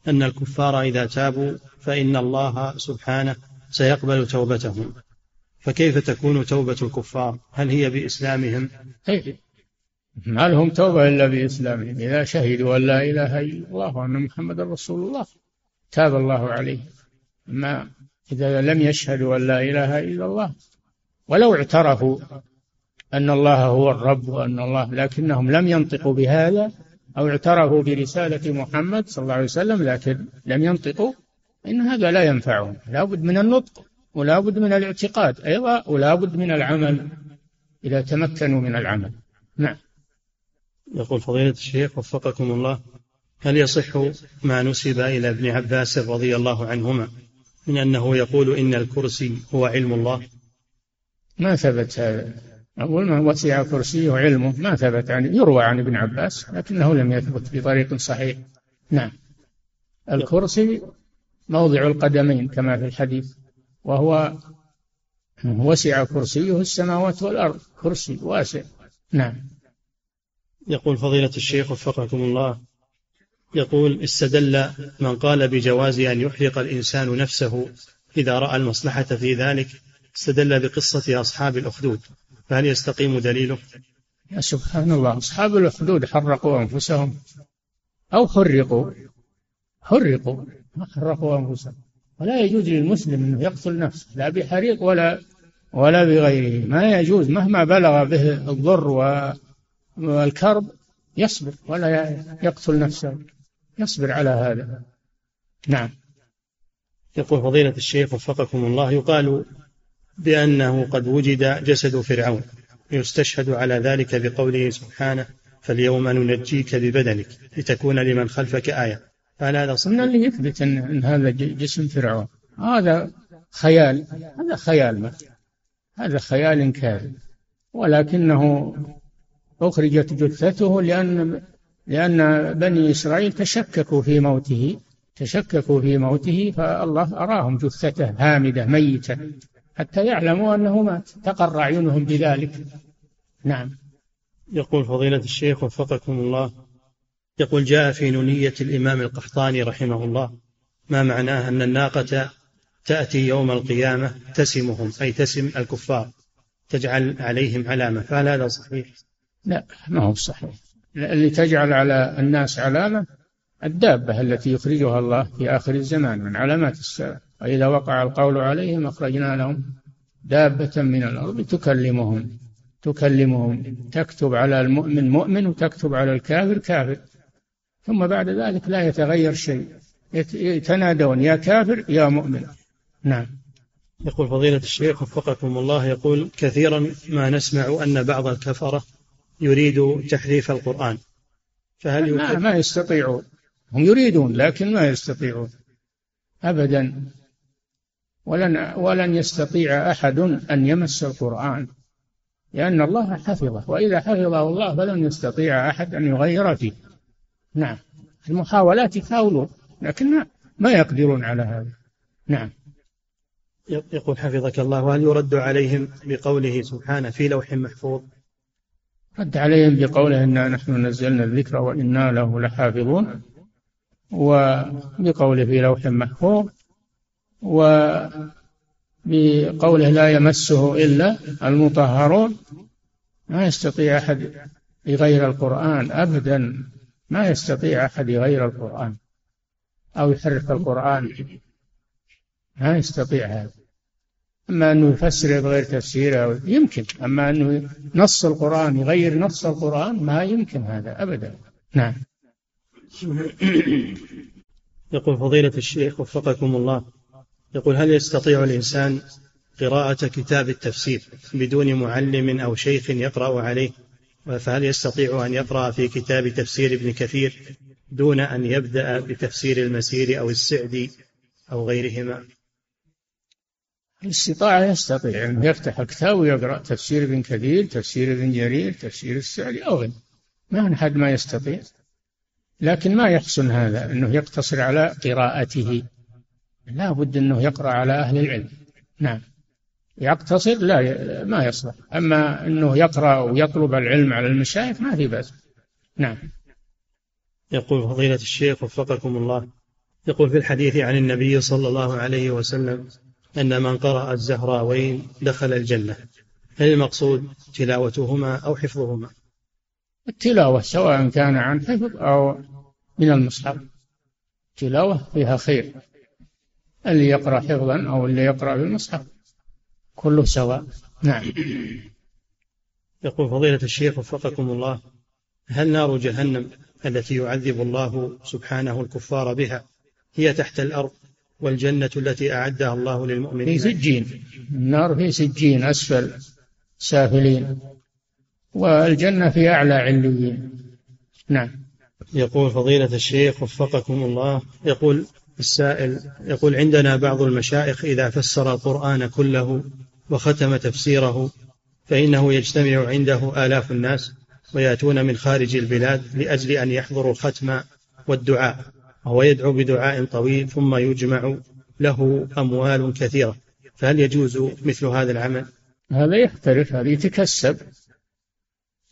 [SPEAKER 4] أن الكفار إذا تابوا فإن الله سبحانه سيقبل توبتهم. فكيف تكون توبة الكفار؟ هل هي بإسلامهم؟
[SPEAKER 3] إيه. ما لهم توبة إلا بإسلامهم. إذا شهدوا أن لا إله إلا الله وأن محمد رسول الله تاب الله عليه. ما إذا لم يشهدوا أن لا إله إلا الله. ولو اعترفوا أن الله هو الرب وأن الله لكنهم لم ينطقوا بهذا أو اعترفوا برسالة محمد صلى الله عليه وسلم لكن لم ينطقوا إن هذا لا ينفعهم. لا بد من النطق ولا بد من الاعتقاد أيضا ولا بد من العمل إذا تمكنوا من العمل. نعم.
[SPEAKER 4] يقول فضيلة الشيخ وفقكم الله هل يصح ما نسب إلى ابن عباس رضي الله عنهما من أنه يقول إن الكرسي هو علم الله؟
[SPEAKER 3] ما ثبت هذا أقول ما وسع كرسيه علمه ما ثبت عن يروى عن ابن عباس لكنه لم يثبت بطريق صحيح. نعم. الكرسي موضع القدمين كما في الحديث وهو وسع كرسيه السماوات والأرض. كرسي واسع. نعم.
[SPEAKER 4] يقول فضيلة الشيخ وفقكم الله يقول استدل من قال بجواز أن يحرق الإنسان نفسه إذا رأى المصلحة في ذلك استدل بقصة أصحاب الأخدود. فهل يستقيم دليله؟
[SPEAKER 3] يا سبحان الله أصحاب الأخدود حرقوا أنفسهم أو حرقوا؟ حرقوا ما حرقوا أنفسهم. ولا يجوز للمسلم أنه يقتل نفسه لا بحريق ولا ولا بغيره. ما يجوز مهما بلغ به الضر والكرب يصبر ولا يقتل نفسه. يصبر على هذا. نعم.
[SPEAKER 4] يقول فضيلة الشيخ وفقكم الله يقال بأنه قد وجد جسد فرعون يستشهد على ذلك بقوله سبحانه فاليوم ننجيك ببدنك لتكون لمن خلفك آية.
[SPEAKER 3] فهل هذا صحيح؟ من اللي يثبت أن, أن هذا جسم فرعون. هذا خيال هذا خيال ما. هذا خيال كاذب. ولكنه أخرجت جثته لأن لأن بني إسرائيل تشككوا في موته تشككوا في موته فالله أراهم جثته هامدة ميتة حتى يعلموا أنه مات تقر أعينهم بذلك. نعم.
[SPEAKER 4] يقول فضيلة الشيخ وفقكم الله يقول جاء في نونية الإمام القحطاني رحمه الله ما معناه أن الناقة تأتي يوم القيامة تسمهم أي تسم الكفار تجعل عليهم علامة فهل هذا صحيح؟
[SPEAKER 3] لا ما هو صحيح. اللي تجعل على الناس علامة الدابة التي يخرجها الله في آخر الزمان من علامات الساعة. وإذا وقع القول عليهم أخرجنا لهم دابة من الأرض تكلمهم تكلمهم تكتب على المؤمن مؤمن وتكتب على الكافر كافر. ثم بعد ذلك لا يتغير شيء. يتنادون يا كافر يا مؤمن. نعم.
[SPEAKER 4] يقول فضيلة الشيخ وفقكم الله يقول كثيرا ما نسمع أن بعض الكفرة يريد تحريف القرآن.
[SPEAKER 3] فهل ما, ما يستطيعون. هم يريدون لكن ما يستطيعون. أبدا. ولن ولن يستطيع أحد أن يمس القرآن لأن الله حفظه. وإذا حفظه الله فلن يستطيع أحد أن يغير فيه. نعم. المحاولات يحاولون لكن ما, ما يقدرون على هذا. نعم.
[SPEAKER 4] يقول حفظك الله وهل يرد عليهم بقوله سبحانه في لوح محفوظ؟
[SPEAKER 3] رد عليهم بقوله إنا نحن نزلنا الذكر وإنا له لحافظون وبقوله في لوح محفوظ وبقوله لا يمسه إلا المطهرون. ما يستطيع أحد يغير القرآن أبدا ما يستطيع أحد يغير القرآن أو يحرف القرآن. ما يستطيع هذا. أما أنه يفسره بغير تفسيره يمكن. أما أنه نص القرآن يغير نص القرآن ما يمكن هذا أبدا. نعم. <coughs>
[SPEAKER 4] يقول فضيلة الشيخ وفقكم الله يقول هل يستطيع الإنسان قراءة كتاب التفسير بدون معلم أو شيخ يقرأ عليه؟ فهل يستطيع أن يقرأ في كتاب تفسير ابن كثير دون أن يبدأ بتفسير المسير أو السعدي أو غيرهما؟
[SPEAKER 3] الاستطاعة يستطيع. أنه يفتح الكتاب ويقرأ تفسير ابن كثير تفسير ابن جرير تفسير السعدي أو غيره. ما أحد ما يستطيع. لكن ما يحسن هذا أنه يقتصر على قراءته. لا بد أنه يقرأ على أهل العلم. نعم. يقتصر لا ما يصلح. أما أنه يقرأ ويطلب العلم على المشايخ ما في بأس. نعم.
[SPEAKER 4] يقول فضيلة الشيخ وفقكم الله. يقول في الحديث عن النبي صلى الله عليه وسلم أن من قرأ الزهراوين دخل الجنة. هل المقصود تلاوتهما أو حفظهما؟
[SPEAKER 3] التلاوة سواء كان عن حفظ أو من المصحف. تلاوة فيها خير. اللي يقرأ حفظا أو اللي يقرأ بالمصحف. كله سواء. نعم.
[SPEAKER 4] يقول فضيلة الشيخ وفقكم الله هل نار جهنم التي يعذب الله سبحانه الكفار بها هي تحت الأرض؟ والجنة التي أعدها الله للمؤمنين.
[SPEAKER 3] في سجين. النار في سجين أسفل سافلين. والجنة في أعلى عليين. نعم.
[SPEAKER 4] يقول فضيلة الشيخ وفقكم الله يقول السائل يقول عندنا بعض المشايخ إذا فسر القرآن كله وختم تفسيره فإنه يجتمع عنده آلاف الناس ويأتون من خارج البلاد لأجل أن يحضروا الختم والدعاء. وهو يدعو بدعاء طويل ثم يجمع له أموال كثيرة. فهل يجوز مثل هذا العمل؟
[SPEAKER 3] هذا يحترف هذا يتكسب.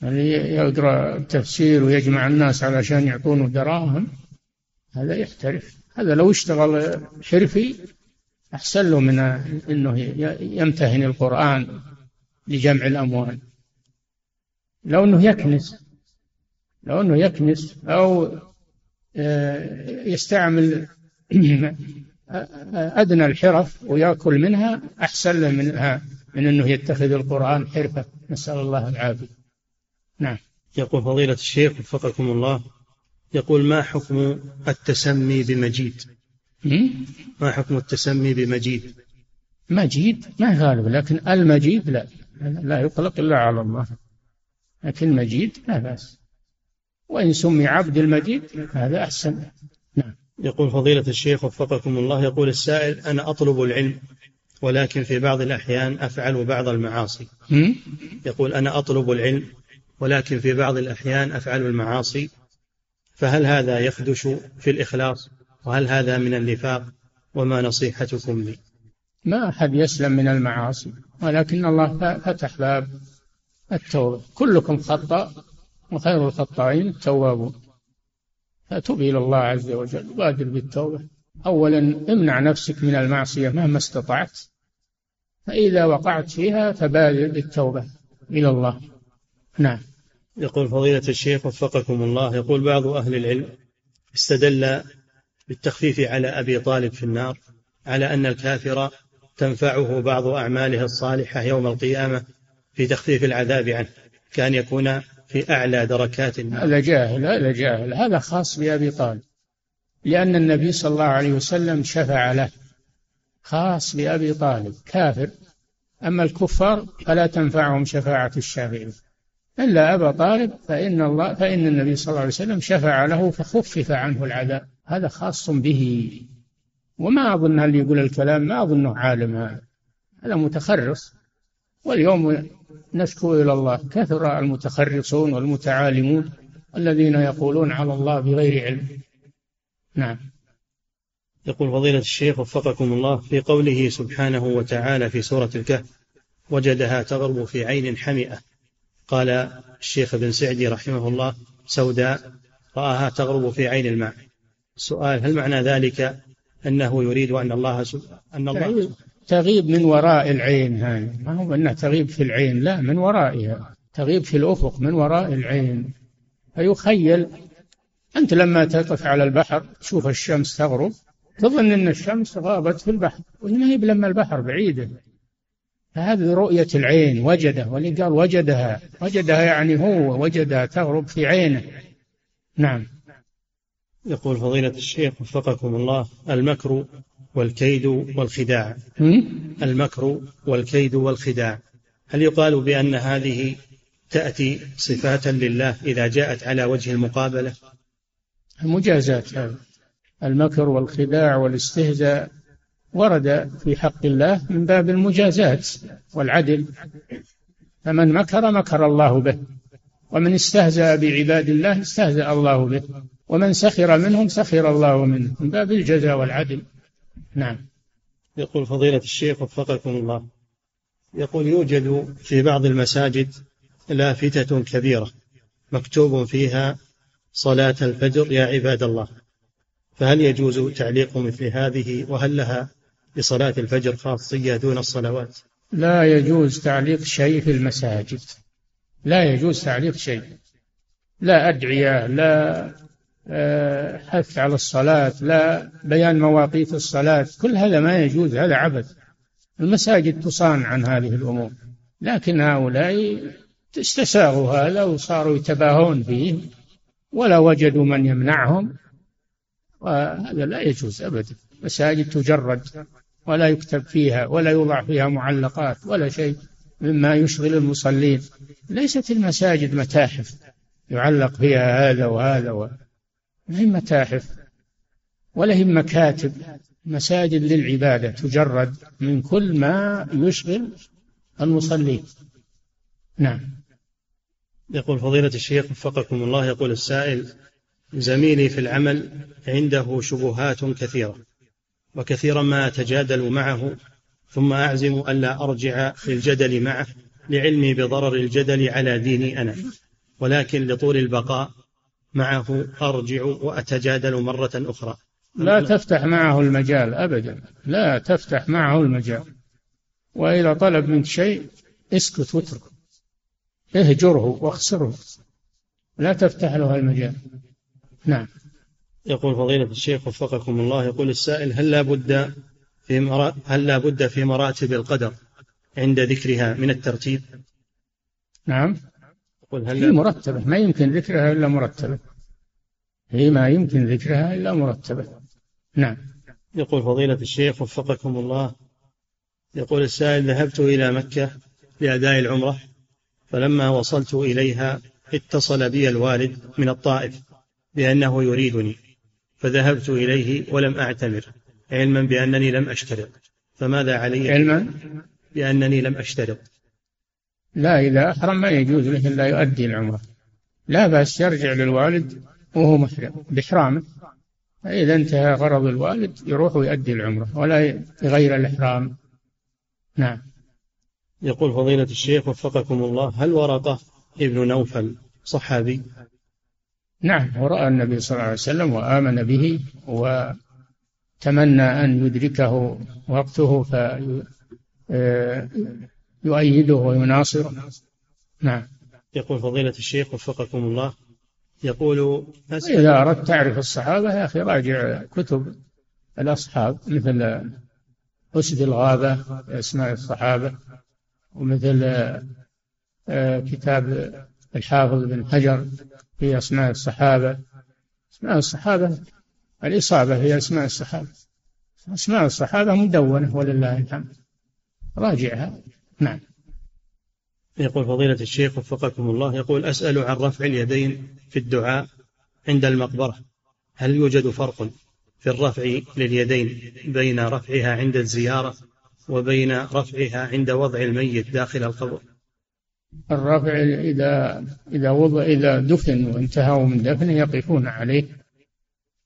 [SPEAKER 3] يعني يقرأ التفسير ويجمع الناس علشان يعطونه دراهم؟ هذا يحترف هذا لو اشتغل حرفي أحسن له من أنه يمتهن القرآن لجمع الأموال. لو أنه يكنس لو أنه يكنس أو يستعمل أدنى الحرف ويأكل منها أحسن له منها من أنه يتخذ القرآن حرفة. نسأل الله العافية. نعم.
[SPEAKER 4] يقول فضيلة الشيخ وفقكم الله يقول ما حكم التسمي بمجيد؟ ما حكم التسمي بمجيد؟
[SPEAKER 3] مجيد ما غالب لكن المجيد لا لا يطلق إلا على الله. لكن مجيد لا بأس. وإن سمي عبد المجيد هذا أحسن. نعم.
[SPEAKER 4] يقول فضيلة الشيخ وفقكم الله يقول السائل أنا أطلب العلم ولكن في بعض الأحيان أفعل بعض المعاصي؟ يقول أنا أطلب العلم ولكن في بعض الأحيان أفعل المعاصي. فهل هذا يخدش في الإخلاص؟ وهل هذا من النفاق؟ وما نصيحتكم لي؟
[SPEAKER 3] ما أحد يسلم من المعاصي ولكن الله فتح باب التوبة. كلكم خطأ وخير الخطائين التوابون فتوب إلى الله عز وجل. بادر بالتوبة. أولا امنع نفسك من المعصية مهما استطعت. فإذا وقعت فيها فبادر بالتوبة إلى الله. نعم.
[SPEAKER 4] يقول فضيلة الشيخ وفقكم الله. يقول بعض أهل العلم استدل بالتخفيف على أبي طالب في النار على أن الكافر تنفعه بعض أعماله الصالحة يوم القيامة في تخفيف العذاب عنه كأن يكون في أعلى دركات النار.
[SPEAKER 3] هذا جاهل هذا جاهل. هذا خاص بأبي طالب. لأن النبي صلى الله عليه وسلم شفع له. خاص بأبي طالب كافر. أما الكفار فلا تنفعهم شفاعة الشافعين. إلا أبا طالب فإن الله فإن النبي صلى الله عليه وسلم شفع له فخفف عنه العذاب. هذا خاص به. وما أظن اللي يقول الكلام ما أظنه عالم هذا. هذا متخرص. واليوم نشكو إلى الله كثر المتخرصون والمتعالمون الذين يقولون على الله بغير علم. نعم.
[SPEAKER 4] يقول فضيلة الشيخ وفقكم الله في قوله سبحانه وتعالى في سورة الكهف وجدها تغرب في عين حمئة قال الشيخ ابن سعدي رحمه الله سوداء رآها تغرب في عين الماء السؤال هل معنى ذلك أنه يريد أن الله أن الله
[SPEAKER 3] تغيب من وراء العين هذه ما هو أنها تغيب في العين لا من ورائها. تغيب في الأفق من وراء العين. فيخيل أنت لما تقف على البحر تشوف الشمس تغرب تظن أن الشمس غابت في البحر وما هي لما البحر بعيدة. فهذه رؤية العين وجده ولي قال وجدها. وجدها يعني هو وجدها تغرب في عينه. نعم.
[SPEAKER 4] يقول فضيلة الشيخ وفقكم الله المكر والكيد والخداع. المكر والكيد والخداع. هل يقال بأن هذه تأتي صفات لله إذا جاءت على وجه المقابلة؟
[SPEAKER 3] المجازات. هذا المكر والخداع والاستهزاء ورد في حق الله من باب المجازات والعدل. فمن مكر مكر الله به. ومن استهزأ بعباد الله استهزأ الله به. ومن سخر منهم سخر الله منه. من باب الجزاء والعدل. نعم.
[SPEAKER 4] يقول فضيلة الشيخ وفقكم الله. يقول يوجد في بعض المساجد لافتة كبيرة مكتوب فيها صلاة الفجر يا عباد الله. فهل يجوز تعليق مثل هذه؟ وهل لها لصلاة الفجر خاصية دون الصلوات؟
[SPEAKER 3] لا يجوز تعليق شيء في المساجد. لا يجوز تعليق شيء. لا أدعية لا حث على الصلاة لا بيان مواقيت الصلاة كل هذا ما يجوز هذا عبث. المساجد تصان عن هذه الأمور لكن هؤلاء استساغوا هذا وصاروا يتباهون فيه ولا وجدوا من يمنعهم. وهذا لا يجوز أبدا. مساجد تجرد ولا يكتب فيها ولا يوضع فيها معلقات ولا شيء مما يشغل المصلين. ليست المساجد متاحف يعلق فيها هذا وهذا و... ما هي متاحف ولا هي مكاتب مساجد للعبادة تجرد من كل ما يشغل المصلين نعم.
[SPEAKER 4] يقول فضيلة الشيخ وفقكم الله يقول السائل زميلي في العمل عنده شبهات كثيرة وكثيرا ما أتجادل معه ثم أعزم ألا أرجع للجدل معه لعلمي بضرر الجدل على ديني أنا ولكن لطول البقاء معه أرجع وأتجادل مرة أخرى.
[SPEAKER 3] لا تفتح معه المجال أبدا. لا تفتح معه المجال. وإذا طلب منك شيء اسكت واتركه. اهجره واخسره. لا تفتح له المجال. نعم.
[SPEAKER 4] يقول فضيلة الشيخ وفقكم الله يقول السائل هل لا بد في مرا... هل لا بد في مراتب القدر عند ذكرها من الترتيب؟
[SPEAKER 3] نعم. يقول هل هي مرتبة ما يمكن ذكرها إلا مرتبة. هي ما يمكن ذكرها إلا مرتبة. نعم.
[SPEAKER 4] يقول فضيلة الشيخ وفقكم الله يقول السائل ذهبت إلى مكة لأداء العمرة فلما وصلت إليها اتصل بي الوالد من الطائف بأنه يريدني فذهبت إليه ولم أعتمر علما بأنني لم أشترط. فماذا علي؟
[SPEAKER 3] علما؟
[SPEAKER 4] بأنني لم أشترط.
[SPEAKER 3] لا إذا أحرم ما يجوز له إلا يؤدي العمرة. لا بأس يرجع للوالد وهو محرم بإحرامه. فإذا انتهى غرض الوالد يروح ويؤدي العمرة ولا يغير الإحرام. نعم.
[SPEAKER 4] يقول فضيلة الشيخ وفقكم الله هل ورقة ابن نوفل صحابي؟
[SPEAKER 3] نعم ورأى النبي صلى الله عليه وسلم وآمن به وتمنى أن يدركه وقته فيؤيده ويناصره. نعم.
[SPEAKER 4] يقول فضيلة الشيخ وفقكم الله يقول
[SPEAKER 3] إذا أردت تعرف الصحابة يا أخي راجع كتب الأصحاب مثل أسد الغابة أسماء الصحابة ومثل آه، كتاب الحافظ بن حجر في أسماء الصحابة. أسماء الصحابة الإصابة في أسماء الصحابة. أسماء الصحابة مدونة ولله الحمد. راجعها. نعم.
[SPEAKER 4] يقول فضيلة الشيخ وفقكم الله يقول أسأل عن رفع اليدين في الدعاء عند المقبرة. هل يوجد فرق في الرفع لليدين بين رفعها عند الزيارة وبين رفعها عند وضع الميت داخل القبر؟
[SPEAKER 3] الرفع إذا إذا وضع إذا دفن وانتهوا من دفنه يقفون عليه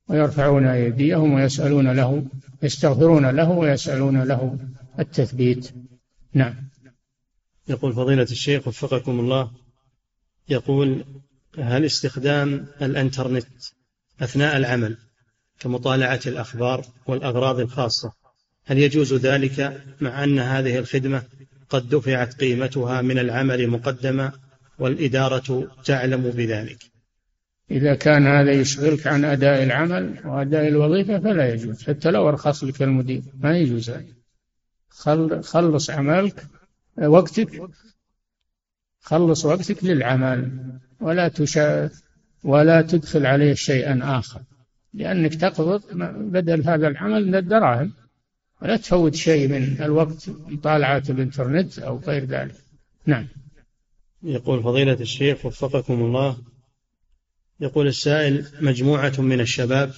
[SPEAKER 3] ويرفعون أيديهم ويسألون له يستغفرون له ويسألون له التثبيت. نعم.
[SPEAKER 4] يقول فضيلة الشيخ وفقكم الله يقول هل استخدام الإنترنت أثناء العمل كمطالعة الأخبار والأغراض الخاصة هل يجوز ذلك مع أن هذه الخدمة قد دفعت قيمتها من العمل مقدما والإدارة تعلم بذلك؟
[SPEAKER 3] إذا كان هذا يشغلك عن أداء العمل وأداء الوظيفة فلا يجوز حتى لو أرخص لك المدير ما يجوز خلص عملك وقتك. خلص وقتك للعمل ولا تشا ولا تدخل عليه شيئا آخر. لأنك تقبض بدل هذا العمل من الدراهم. ولا تفوت شيء من الوقت مطالعة الإنترنت أو غير ذلك. نعم.
[SPEAKER 4] يقول فضيلة الشيخ وفقكم الله. يقول السائل مجموعة من الشباب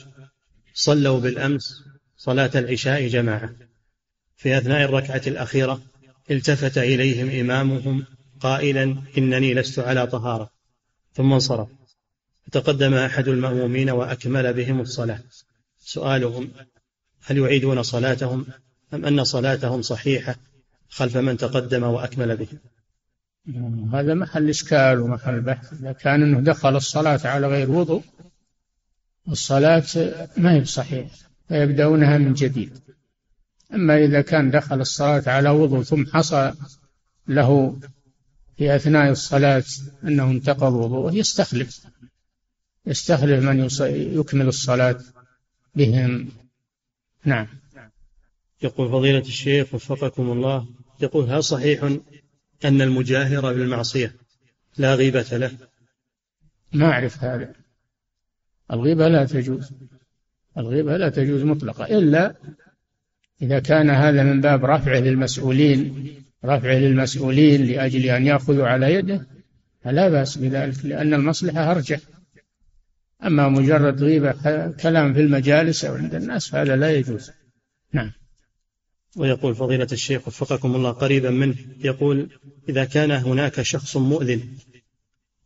[SPEAKER 4] صلوا بالأمس صلاة العشاء جماعة في أثناء الركعة الأخيرة. التفت إليهم إمامهم قائلا إنني لست على طهارة ثم انصرف. فتقدم أحد المأمومين وأكمل بهم الصلاة. سؤالهم هل يعيدون صلاتهم؟ أم أن صلاتهم صحيحة خلف من تقدم وأكمل بهم
[SPEAKER 3] هذا محل إشكال ومحل بحث. إذا كان أنه دخل الصلاة على غير وضوء الصلاة ما هي بصحيح فيبدأونها من جديد. أما إذا كان دخل الصلاة على وضوء ثم حصل له في أثناء الصلاة أنه انتقض وضوءه يستخلف. يستخلف من يكمل الصلاة بهم. نعم.
[SPEAKER 4] يقول فضيلة الشيخ وفقكم الله يقول هل صحيح أن المجاهر بالمعصية لا غيبة له؟
[SPEAKER 3] ما أعرف هذا. الغيبة لا تجوز. الغيبة لا تجوز مطلقة إلا إذا كان هذا من باب رفع للمسؤولين رفع للمسؤولين لأجل أن يأخذوا على يده فلا بأس بذلك لأن المصلحة أرجح. أما مجرد غيبة كلام في المجالس أو عند الناس فهذا لا يجوز. نعم.
[SPEAKER 4] ويقول فضيلة الشيخ وفقكم الله قريبا منه يقول إذا كان هناك شخص مؤذن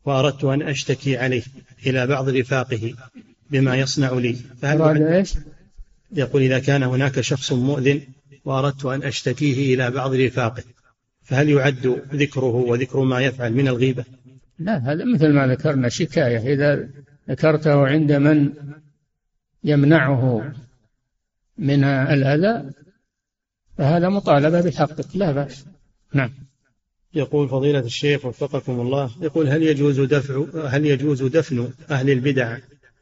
[SPEAKER 4] وأردت أن أشتكي عليه إلى بعض رفاقه بما يصنع لي
[SPEAKER 3] فهل إيش؟
[SPEAKER 4] يقول إذا كان هناك شخص مؤذن وأردت أن أشتكيه إلى بعض رفاقه فهل يعد ذكره وذكر ما يفعل من الغيبة؟
[SPEAKER 3] لا هذا مثل ما ذكرنا شكاية إذا ذكرته عند من يمنعه من الأذى فهذا مطالبة بحقك لا بأس نعم
[SPEAKER 4] يقول فضيلة الشيخ وفقكم الله يقول هل يجوز دفع هل يجوز دفن أهل البدع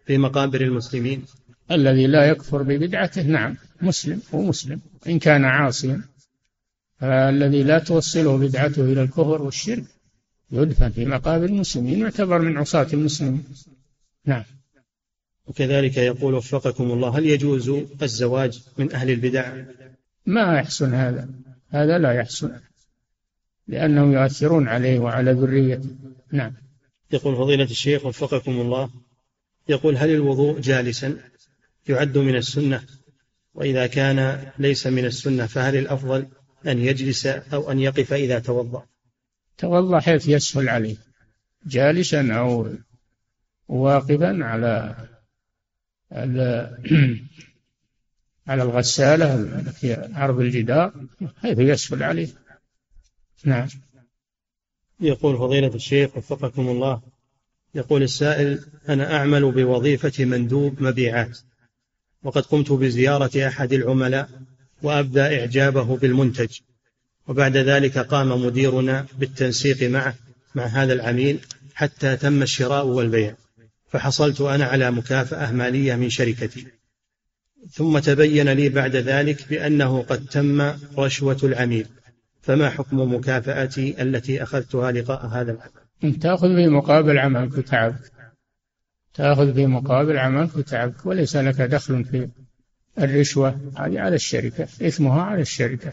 [SPEAKER 4] في مقابر المسلمين؟
[SPEAKER 3] الذي لا يكفر ببدعته نعم مسلم هو مسلم إن كان عاصيا. الذي لا توصله بدعته إلى الكفر والشرك يدفن في مقابر المسلمين يعتبر من عصاة المسلمين. نعم.
[SPEAKER 4] وكذلك يقول وفقكم الله هل يجوز الزواج من أهل البدع؟
[SPEAKER 3] ما يحسن هذا. هذا لا يحسن لأنهم يؤثرون عليه وعلى ذريته. نعم.
[SPEAKER 4] يقول فضيلة الشيخ وفقكم الله يقول هل الوضوء جالسا؟ يعد من السنة وإذا كان ليس من السنة فهل الأفضل أن يجلس أو أن يقف إذا توضأ؟
[SPEAKER 3] توضأ حيث يسهل عليه. جالسا أو واقفا على <clears throat> على الغسالة في عرض الجدار حيث يسهل عليه. نعم.
[SPEAKER 4] يقول فضيلة الشيخ وفقكم الله يقول السائل أنا أعمل بوظيفة مندوب مبيعات. وقد قمت بزيارة أحد العملاء وأبدى إعجابه بالمنتج. وبعد ذلك قام مديرنا بالتنسيق معه مع هذا العميل حتى تم الشراء والبيع. فحصلت أنا على مكافأة مالية من شركتي. ثم تبين لي بعد ذلك بأنه قد تم رشوة العميل. فما حكم مكافأتي التي أخذتها لقاء هذا العمل؟
[SPEAKER 3] تأخذ في مقابل عملك وتعبك تأخذ في مقابل عملك وتعبك وليس لك دخل في الرشوة. هذه على الشركة إثمها على الشركة.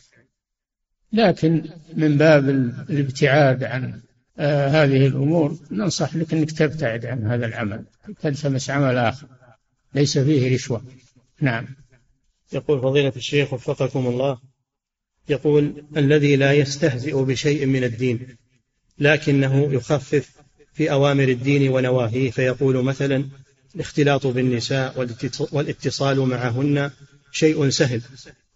[SPEAKER 3] لكن من باب الابتعاد عن آه هذه الأمور ننصح لك أنك تبتعد عن هذا العمل. تلتمس عمل آخر ليس فيه رشوة. نعم.
[SPEAKER 4] يقول فضيلة الشيخ وفقكم الله يقول الذي لا يستهزئ بشيء من الدين لكنه يخفف في أوامر الدين ونواهيه فيقول مثلا الاختلاط بالنساء والاتصال معهن شيء سهل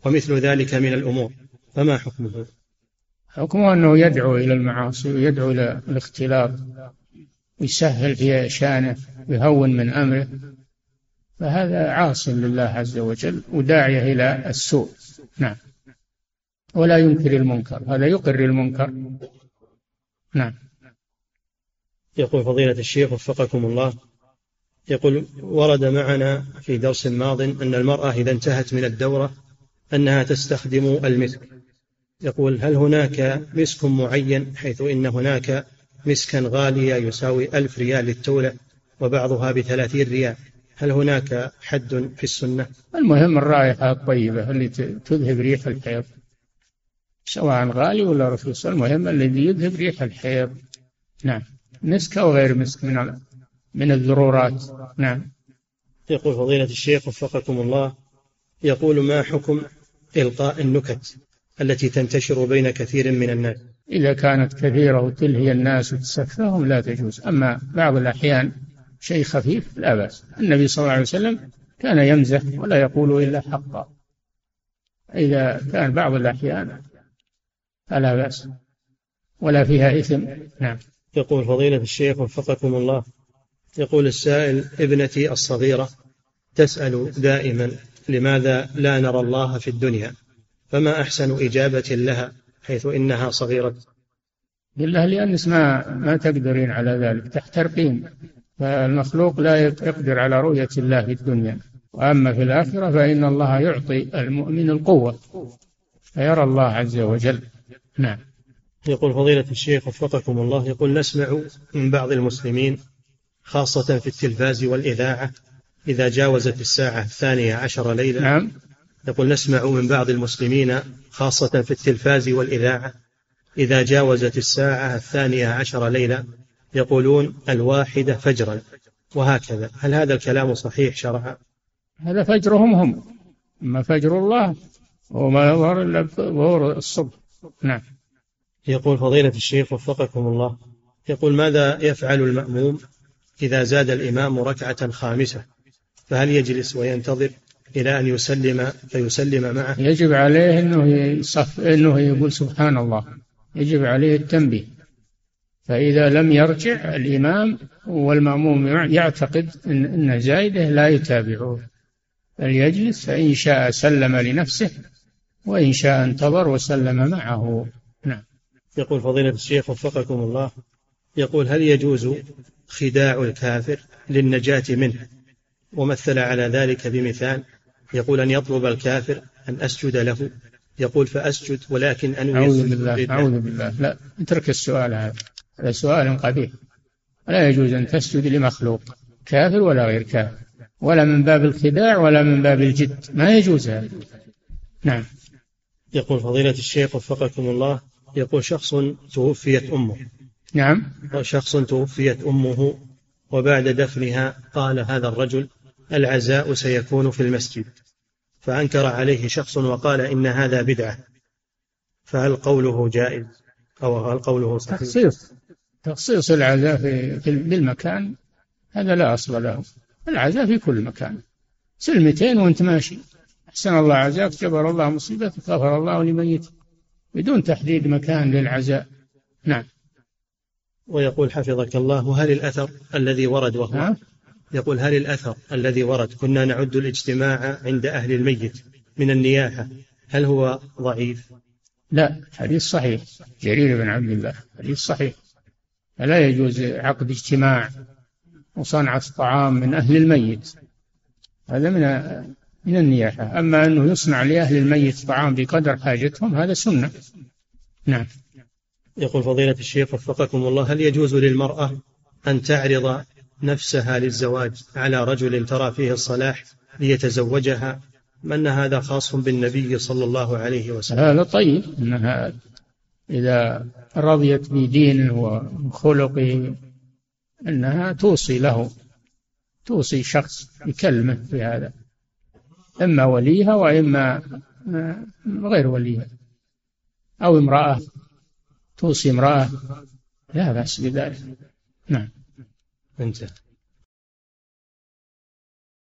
[SPEAKER 4] ومثل ذلك من الأمور. فما حكمه؟
[SPEAKER 3] حكمه أنه يدعو إلى المعاصي ويدعو إلى الاختلاط ويسهل في شأنه ويهون من أمره. فهذا عاص لله عز وجل وداعية إلى السوء. نعم. ولا ينكر المنكر. هذا يقر المنكر. نعم.
[SPEAKER 4] يقول فضيلة الشيخ وفقكم الله يقول ورد معنا في درس ماض أن المرأة إذا انتهت من الدورة أنها تستخدم المسك. يقول هل هناك مسك معين حيث إن هناك مسكا غالية يساوي ألف ريال للتولة وبعضها بثلاثين ريال؟ هل هناك حد في السنة؟
[SPEAKER 3] المهم الرائحة الطيبة اللي تذهب ريح الحيض سواء غالي ولا رخيص المهم الذي يذهب ريح الحيض. نعم. مسك أو غير مسك من من الضرورات؟ نعم.
[SPEAKER 4] يقول فضيلة الشيخ وفقكم الله يقول ما حكم إلقاء النكت التي تنتشر بين كثير من الناس؟
[SPEAKER 3] إذا كانت كثيرة وتلهي الناس وتسفههم لا تجوز. أما بعض الأحيان شيء خفيف لا بأس. النبي صلى الله عليه وسلم كان يمزح ولا يقول إلا حقا. إذا كان بعض الأحيان فلا بأس. ولا فيها إثم. نعم.
[SPEAKER 4] يقول فضيلة الشيخ وفقكم الله. يقول السائل ابنتي الصغيرة تسأل دائما لماذا لا نرى الله في الدنيا؟ فما أحسن إجابة لها حيث إنها صغيرة؟
[SPEAKER 3] بالله لأنس ما ما تقدرين على ذلك تحترقين فالمخلوق لا يقدر على رؤية الله في الدنيا. وأما في الآخرة فإن الله يعطي المؤمن القوة فيرى الله عز وجل. نعم.
[SPEAKER 4] يقول فضيلة الشيخ وفقكم الله يقول نسمع من بعض المسلمين خاصة في التلفاز والإذاعة إذا جاوزت الساعة الثانية عشر ليلة.
[SPEAKER 3] نعم.
[SPEAKER 4] يقول نسمع من بعض المسلمين خاصة في التلفاز والإذاعة إذا جاوزت الساعة الثانية عشر ليلة يقولون الواحدة فجرا وهكذا. هل هذا الكلام صحيح شرعا؟
[SPEAKER 3] هذا فجرهم هم أما فجر الله هو ما يظهر إلا ظهور الصبح. نعم.
[SPEAKER 4] يقول فضيلة الشيخ وفقكم الله يقول ماذا يفعل المأموم إذا زاد الإمام ركعة خامسة؟ فهل يجلس وينتظر إلى أن يسلم فيسلم معه؟
[SPEAKER 3] يجب عليه أنه يصف أنه يقول سبحان الله يجب عليه التنبيه. فإذا لم يرجع الإمام والمأموم يعتقد أن, زايده لا يتابعه. بل يجلس فإن شاء سلم لنفسه وإن شاء انتظر وسلم معه.
[SPEAKER 4] يقول فضيلة الشيخ وفقكم الله يقول هل يجوز خداع الكافر للنجاة منه ومثل على ذلك بمثال يقول أن يطلب الكافر أن أسجد له يقول فأسجد ولكن أن
[SPEAKER 3] أعوذ بالله أعوذ بالله. لا اترك السؤال هذا. هذا سؤال قبيح. لا يجوز أن تسجد لمخلوق كافر ولا غير كافر ولا من باب الخداع ولا من باب الجد. ما يجوز هذا؟ نعم.
[SPEAKER 4] يقول فضيلة الشيخ وفقكم الله يقول شخص توفيت أمه.
[SPEAKER 3] نعم.
[SPEAKER 4] شخص توفيت أمه وبعد دفنها قال هذا الرجل العزاء سيكون في المسجد. فأنكر عليه شخص وقال إن هذا بدعة. فهل قوله جائز أو هل قوله صحيح؟
[SPEAKER 3] تخصيص. تخصيص العزاء في في- بالمكان هذا لا أصل له. العزاء في كل مكان. سلمتين وانت ماشي. أحسن الله عزاك جبر الله مصيبتك غفر الله لميتك. بدون تحديد مكان للعزاء. نعم.
[SPEAKER 4] ويقول حفظك الله هل الأثر الذي ورد وهو
[SPEAKER 3] ها؟
[SPEAKER 4] يقول هل الأثر الذي ورد؟ كنا نعد الاجتماع عند أهل الميت من النياحة. هل هو ضعيف؟
[SPEAKER 3] لا حديث صحيح. جرير بن عبد الله حديث صحيح. فلا يجوز عقد اجتماع وصنعة طعام من أهل الميت. هذا من من النياحة أما أنه يصنع لأهل الميت طعام بقدر حاجتهم هذا سنة. نعم.
[SPEAKER 4] يقول فضيلة الشيخ وفقكم الله هل يجوز للمرأة أن تعرض نفسها للزواج على رجل ترى فيه الصلاح ليتزوجها أم أن هذا خاص بالنبي صلى الله عليه وسلم؟
[SPEAKER 3] هذا طيب أنها إذا رضيت بدينه وخلقه أنها توصي له توصي شخص يكلمه في هذا. إما وليها وإما آه، غير وليها. أو امرأة توصي امرأة لا بأس بذلك. نعم.
[SPEAKER 4] انتهى.